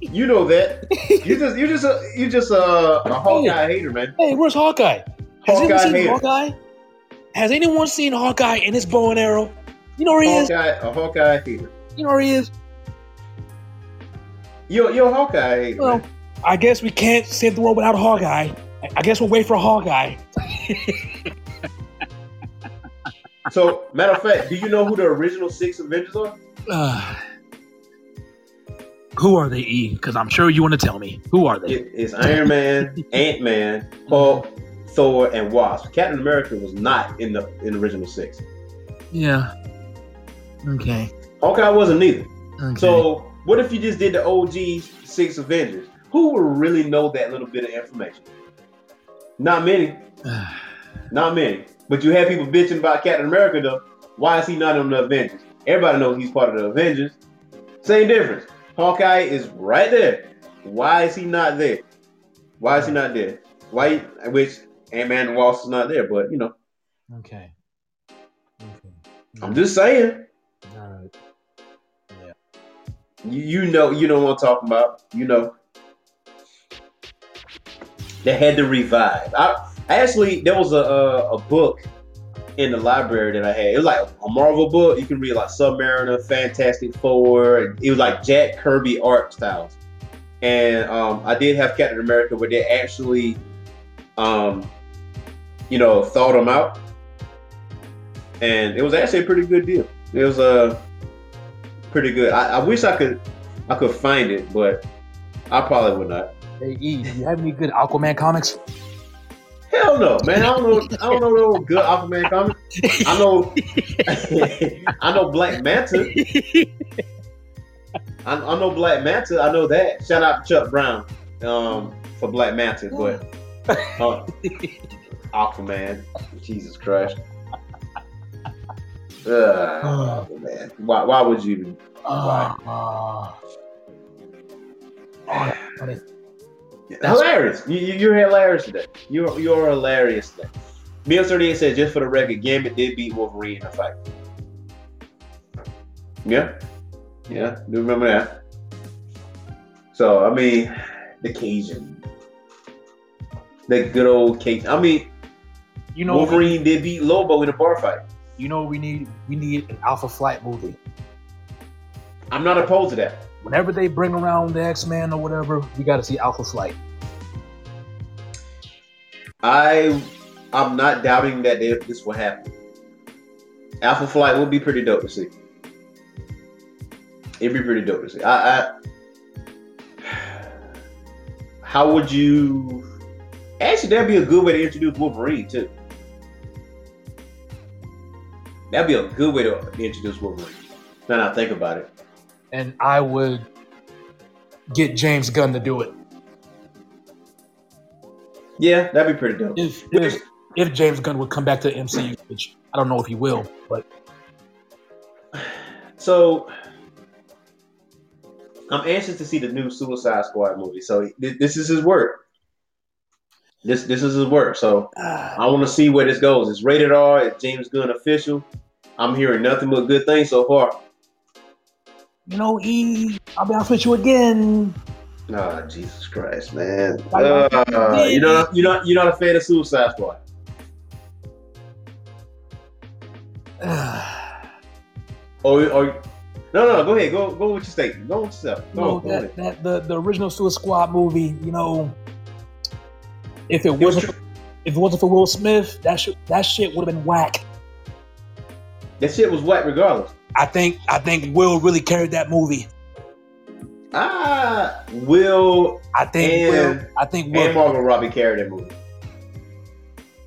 You know that. You just you just a you just a, a Hawkeye hater, man. hey, where's Hawkeye? Has anyone seen hater. Hawkeye? Has anyone seen Hawkeye in his bow and arrow? You know where he is. A Hawkeye hater. You know where he is. You're, you're a Hawkeye hater. Well, man. I guess we can't save the world without a Hawkeye. I- I guess we'll wait for a Hawkeye. So, matter of fact, do you know who the original six Avengers are? Uh, who are they, E? Because I'm sure you want to tell me. Who are they? It, it's Iron Man, Ant Man, Hulk, Thor, and Wasp. Captain America was not in the in the original six. Yeah. Okay. Hawkeye wasn't either. okay. So, what if you just did the OG six Avengers? Who would really know that little bit of information? Not many. Not many. But you have people bitching about Captain America though. Why is he not in the Avengers? Everybody knows he's part of the Avengers. Same difference. Hawkeye is right there. Why is he not there? Why is he not there? Why? Which Ant Man and Wasp is not there, but you know, okay. Okay. I'm just saying. You, know, you know what I'm talking about. You know, they had to revive. I actually there was a a, a book in the library that I had. It was like a Marvel book. You can read like Submariner, Fantastic Four. It was like Jack Kirby art styles. And um, I did have Captain America, where they actually, um, you know, thought them out, and it was actually a pretty good deal. It was a uh, pretty good. I, I wish I could I could find it, but I probably would not. Hey, E, do you have any good Aquaman comics? Hell no, man. I don't know. I don't know no good Aquaman comics. I know. I know Black Manta. I, I know Black Manta. I know that. Shout out to Chuck Brown um, for Black Manta, but uh, Aquaman. Jesus Christ. Uh, man, Why? Why would you? Uh, uh, oh, funny. hilarious. You, you, you're hilarious today. You're you're hilarious today. Meal 38 said, just for the record, Gambit did beat Wolverine in a fight. Yeah. Yeah, do remember that. So, I mean, the Cajun. The good old Cajun. I mean, You know, Wolverine did beat Lobo in a bar fight. You know, we need we need an Alpha Flight movie. I'm not opposed to that. Whenever they bring around the X Men or whatever, we got to see Alpha Flight. I, I'm not doubting that they, this will happen. Alpha Flight will be pretty dope to see. It'd be pretty dope to see. I, I how would you? Actually, that'd be a good way to introduce Wolverine too. That'd be a good way to introduce Wolverine. Now I think about it. And I would get James Gunn to do it Yeah, that'd be pretty dope. if if, if James Gunn would come back to the MCU, which I don't know if he will, but So I'm anxious to see the new Suicide Squad movie. So this is his work. This this is his work. So I want to see where this goes. It's rated R. It's James Gunn official. I'm hearing nothing but good things so far. You know, E, I'll be honest with you again. Oh, Jesus Christ, man. Uh, you know, you're not you're not a fan of Suicide Squad. or, or no, no, go ahead. Go go with your statement. Go with yourself. Go, No, that, that the, the original Suicide Squad movie, you know, if it was wasn't if it wasn't for Will Smith, that shit that shit would have been whack. That shit was whack regardless. I think I think Will really carried that movie. Ah, Will I think And- Will. I think and Will. Margot Robbie carried that movie.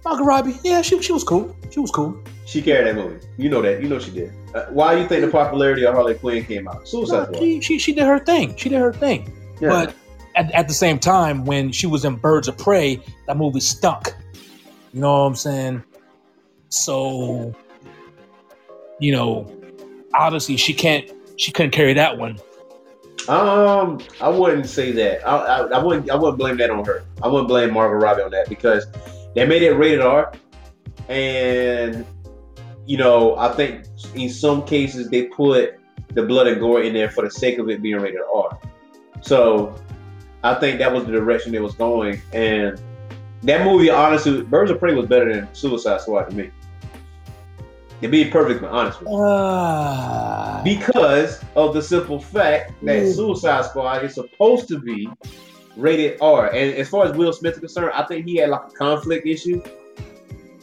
Margot Robbie, yeah, she she was cool. She was cool. She carried that movie. You know that. You know she did. Uh, why do you think the popularity of Harley Quinn came out? Suicide No, she, she she did her thing. She did her thing. Yeah. But at, at the same time, when she was in Birds of Prey, that movie stunk. You know what I'm saying? So, you know, obviously she can't, she couldn't carry that one. Um, I wouldn't say that. I, I, I wouldn't. I wouldn't blame that on her. I wouldn't blame Margot Robbie on that because they made it rated R, and you know, I think in some cases they put the blood and gore in there for the sake of it being rated R. So I think that was the direction it was going, and that movie, honestly, Birds of Prey was better than Suicide Squad to me. To be perfectly honest with you. Uh, Because of the simple fact that Mm. Suicide Squad is supposed to be rated R. And as far as Will Smith is concerned, I think he had like a conflict issue.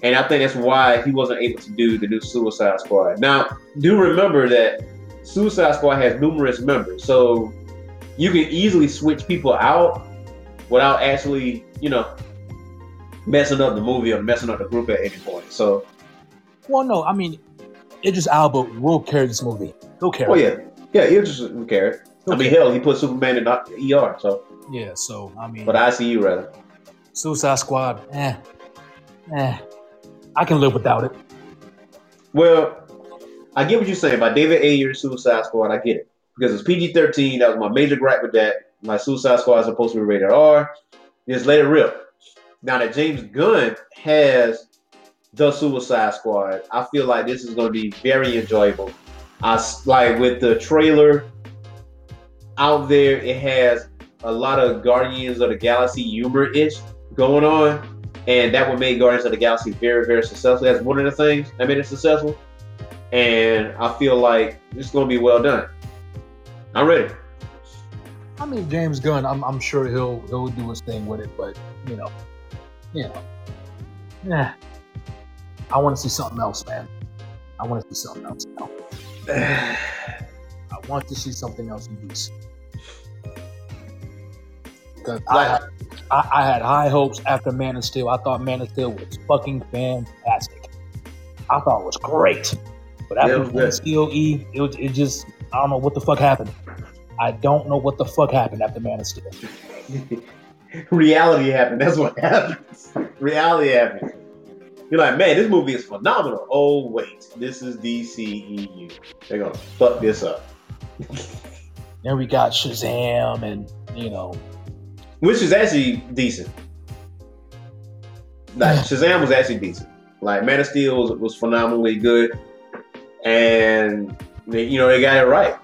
And I think that's why he wasn't able to do the new Suicide Squad. Now, do remember that Suicide Squad has numerous members. So you can easily switch people out without actually, you know, messing up the movie or messing up the group at any point. So, well, no, I mean, Idris Elba will carry this movie. He'll carry. oh yeah. Yeah, just who cares. I mean, hell, he put Superman in ER, so yeah. So I mean, but ICU rather. Suicide Squad, eh, eh, I can live without it. Well, I get what you're saying. By David Ayer, Suicide Squad, I get it because it's PG-13. That was my major gripe with that. My Suicide Squad is supposed to be rated R. Just let it rip. Now that James Gunn has the Suicide Squad, I feel like this is going to be very enjoyable. I like with the trailer out there. It has a lot of Guardians of the Galaxy humor ish going on, and that would make Guardians of the Galaxy very, very successful. That's one of the things that made it successful, and I feel like it's going to be well done. I'm ready. I mean, James Gunn, I'm, I'm sure he'll he'll do his thing with it, but you know, you know, yeah. I want to see something else, man. I want to see something else. Now. I want to see something else in DC. Because I, had- I, I had high hopes after Man of Steel. I thought Man of Steel was fucking fantastic. I thought it was great. But after Man of Steel E, it, was- it just, I don't know what the fuck happened. I don't know what the fuck happened after Man of Steel. Reality happened. That's what happens. Reality happened. You're like, man, this movie is phenomenal. Oh wait, this is DCEU. They're gonna fuck this up. Then we got Shazam and, you know, which is actually decent. Like Shazam was actually decent. Like Man of Steel was, was phenomenally good, and they, you know they got it right.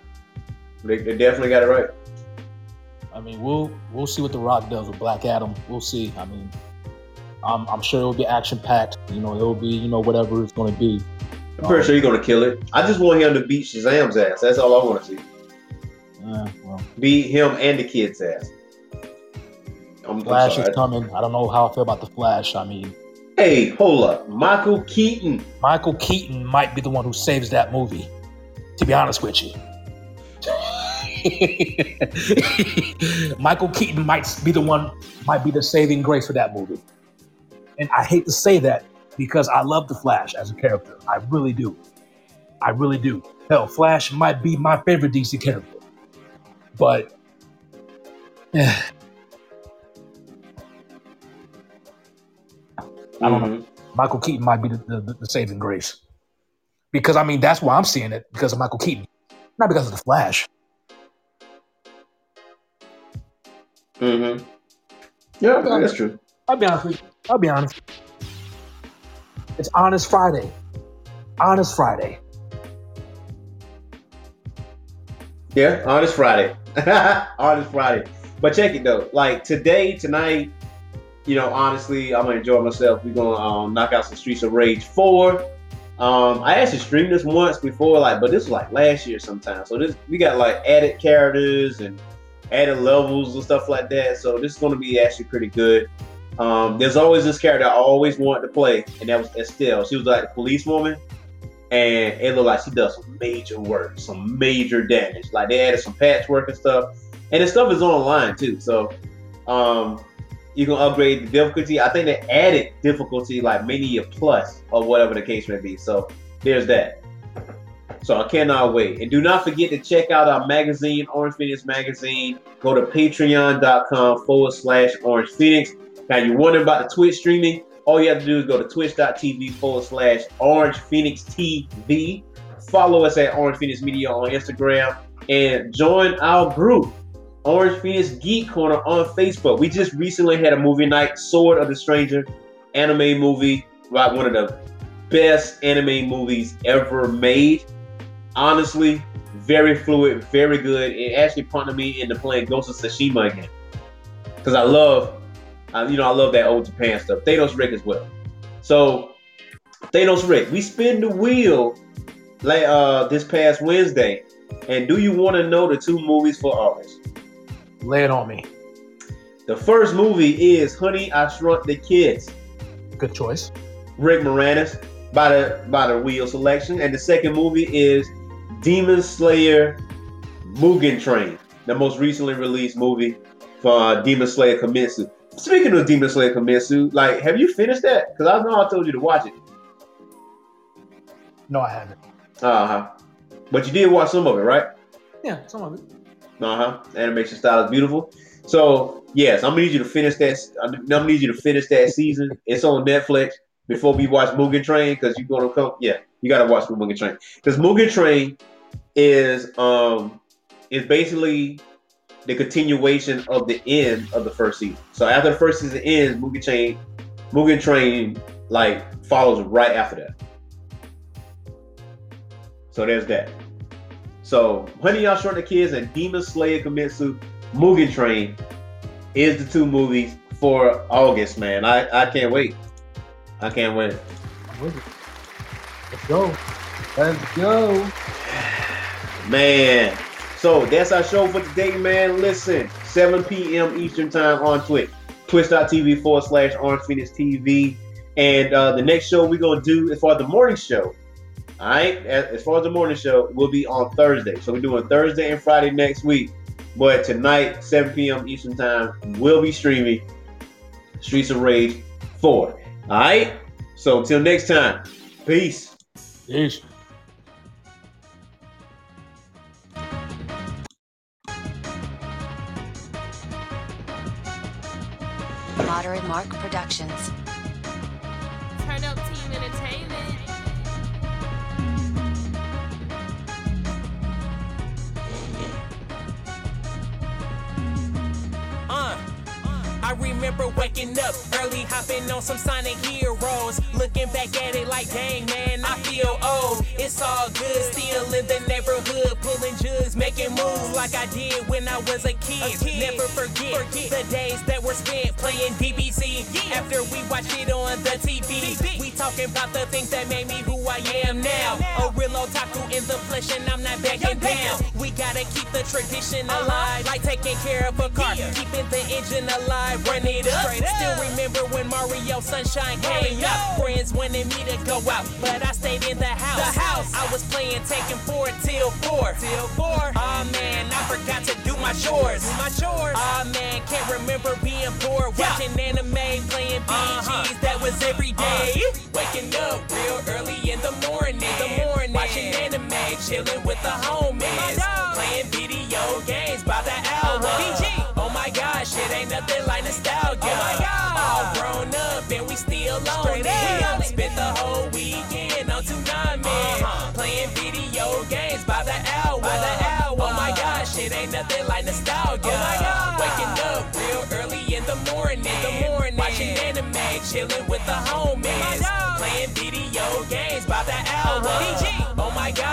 They, they definitely got it right. I mean, we'll we'll see what The Rock does with Black Adam. We'll see. I mean, I'm, I'm sure it'll be action packed. You know, it'll be you know whatever it's going to be. I'm pretty sure he's gonna kill it. I just want him to beat Shazam's ass. That's all I want to see. Uh, well, Beat him and the kid's ass. I'm, I'm Flash is coming. I don't know how I feel about the Flash. I mean, Hey, hold up, Michael Keaton. Michael Keaton might be the one who saves that movie. To be honest with you. Michael Keaton might be the one, might be the saving grace for that movie. And I hate to say that because I love the Flash as a character. I really do. I really do. Hell, Flash might be my favorite DC character. But eh, I don't know. Michael Keaton might be the, the, the saving grace. Because I mean, that's why I'm seeing it because of Michael Keaton, not because of the Flash. Mm-hmm. Yeah, that's true. I'll be honest with you. I'll be honest. It's Honest Friday. Honest Friday. Yeah, Honest Friday. Honest Friday. But check it though. Like today, tonight, you know, honestly, I'm gonna enjoy myself. We're gonna um, knock out some Streets of Rage 4. Um, I actually streamed this once before, like, but this was like last year sometime. So this we got like added characters and added levels and stuff like that. So this is gonna be actually pretty good. Um, there's always this character I always wanted to play, and that was Estelle. She was like a policewoman, and it looked like she does some major work, some major damage. Like they added some patchwork and stuff, and the stuff is online too. So um, you can upgrade the difficulty. I think they added difficulty like maybe a plus or whatever the case may be. So there's that. So I cannot wait. And do not forget to check out our magazine, Orange Phoenix Magazine. Go to patreon.com forward slash Orange Phoenix. Now you're wondering about the Twitch streaming. All you have to do is go to twitch.tv forward slash Orange Phoenix TV. Follow us at Orange Phoenix Media on Instagram and join our group, Orange Phoenix Geek Corner on Facebook. We just recently had a movie night, Sword of the Stranger, anime movie, right? One of the best anime movies ever made. Honestly, very fluid, very good. It actually prompted me into playing Ghost of Tsushima again. Because I love uh, you know, I love that old Japan stuff. Thanos Rick as well. So, Thanos Rick, we spin the wheel like uh, this past Wednesday. And do you want to know the two movies for August? Lay it on me. The first movie is Honey, I Shrunk the Kids. Good choice. Rick Moranis by the by the wheel selection. And the second movie is Demon Slayer Mugen Train, the most recently released movie for uh, Demon Slayer Kimetsu. Speaking of Demon Slayer Kimetsu, like, have you finished that? Because I know I told you to watch it. No, I haven't. Uh huh. But you did watch some of it, right? Yeah, some of it. Uh huh. Animation style is beautiful. So yes, I'm gonna need you to finish that. I'm gonna need you to finish that season. It's on Netflix before we watch Mugen Train because you're gonna come. Yeah, you gotta watch Mugen Train because Mugen Train is um is basically the continuation of the end of the first season. So after the first season ends, Mugen Train, Mugen Train like follows right after that. So there's that. So Honey Y'all Short the Kids and Demon Slayer Kimetsu Mugen Train is the two movies for August, man. I, I can't wait. I can't wait. Let's go. Let's go. Man. So that's our show for today, man. Listen, 7 p.m. Eastern Time on Twitch. Twitch.tv forward slash Orange Phoenix TV. And uh, the next show we're going to do, is for the morning show, all right, as far as the morning show, we'll be on Thursday. So we're doing Thursday and Friday next week. But tonight, 7 p.m. Eastern Time, we'll be streaming Streets of Rage 4. All right? So until next time, peace. Peace. Moderate Mark Productions. Remember waking up early, hopping on some Sonic Heroes. Looking back at it like, dang man, I feel old. It's all good, still in the neighborhood, pulling jugs, making moves like I did when I was a kid. Never forget, the days that were spent playing DBZ. After we watched it on the TV, we talking about the things that made me who I am now. A real otaku in the flesh, and I'm not backing down. We gotta keep the tradition alive, like taking care of a car, keeping the engine alive, run it up. Still remember when Mario Sunshine came out. Friends wanted me to go out, but I stayed in the house. The house. I was playing Tekken 4 till 4. Till 4. Oh man, I forgot to do my chores. my chores. Oh man, can't remember being poor. Watching anime, playing BGs. Uh-huh. That was every uh-huh. day. Waking up real early in the morning. In the morning. Watching anime, chilling with the homies. Playing video games by the hour. Oh nothing like nostalgia. Oh my god. All grown up and we still on it. Spent the whole weekend on Toonami. Uh-huh. Playing video games by the hour. By the hour. Oh my gosh, it ain't nothing like nostalgia. Oh my god. Waking up real early in the morning. In The morning. Watching anime, chillin' with the homies. Playing video games by the hour. Oh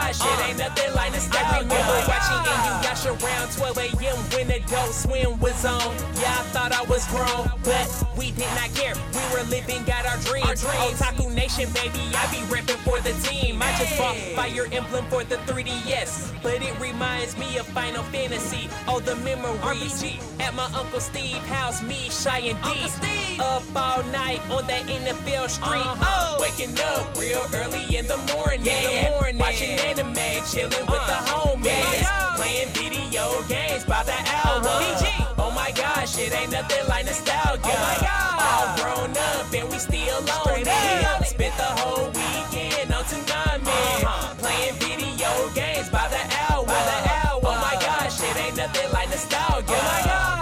my gosh, it ain't uh. nothing like nostalgia. I oh, remember watching Inuyasha around 12 a.m. when Adult Swim was on. Yeah, I thought I was grown, but we did not care. We were living, got our dreams. Our dreams. Otaku Nation, baby, I be reppin' for the team. I just bought Fire Emblem for the 3DS, but it reminds me of Final Fantasy. All the memories at my Uncle Steve house, me, Shy and D. Up all night on that NFL street. Oh, waking up real early in the morning. In the morning. Watching anime, chilling with the uh, homies. Playing video games by the hour. Oh my gosh, it ain't nothing like nostalgia. All grown up and we still on it. Spent the whole weekend on Toonami. Playing video games by the hour. Oh my gosh, it ain't nothing like nostalgia.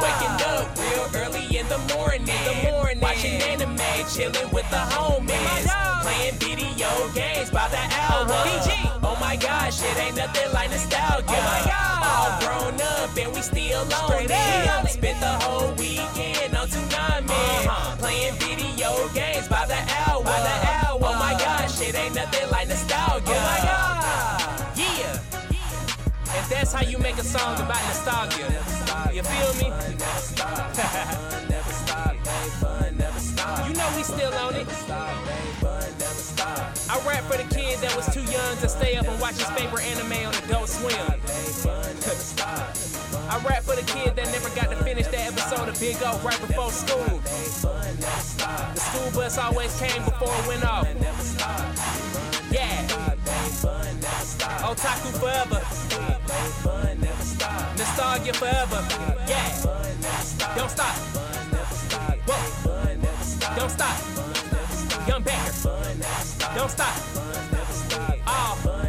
Waking up real early in the morning. The morning. Watching anime, chilling with the homies. Playing video games by the uh-huh. hour. Oh my gosh, it ain't nothing like nostalgia. All grown up and we still on it. Spent the whole weekend on Toonami. Playing video games by the hour. Oh my gosh, it ain't nothing like nostalgia. Oh my god. Yeah. And that's how you make a song about nostalgia. You feel me? you know we still on it. For the kid that was too young to stay up and watch his favorite anime on Adult Swim. I rap for the kid that never got to finish that episode of Big O right before school. The school bus always came before it went off. Yeah. Otaku forever. Nostalgia forever. Yeah. Don't stop. Whoa. Don't stop. Young Baker. Don't stop. Oh.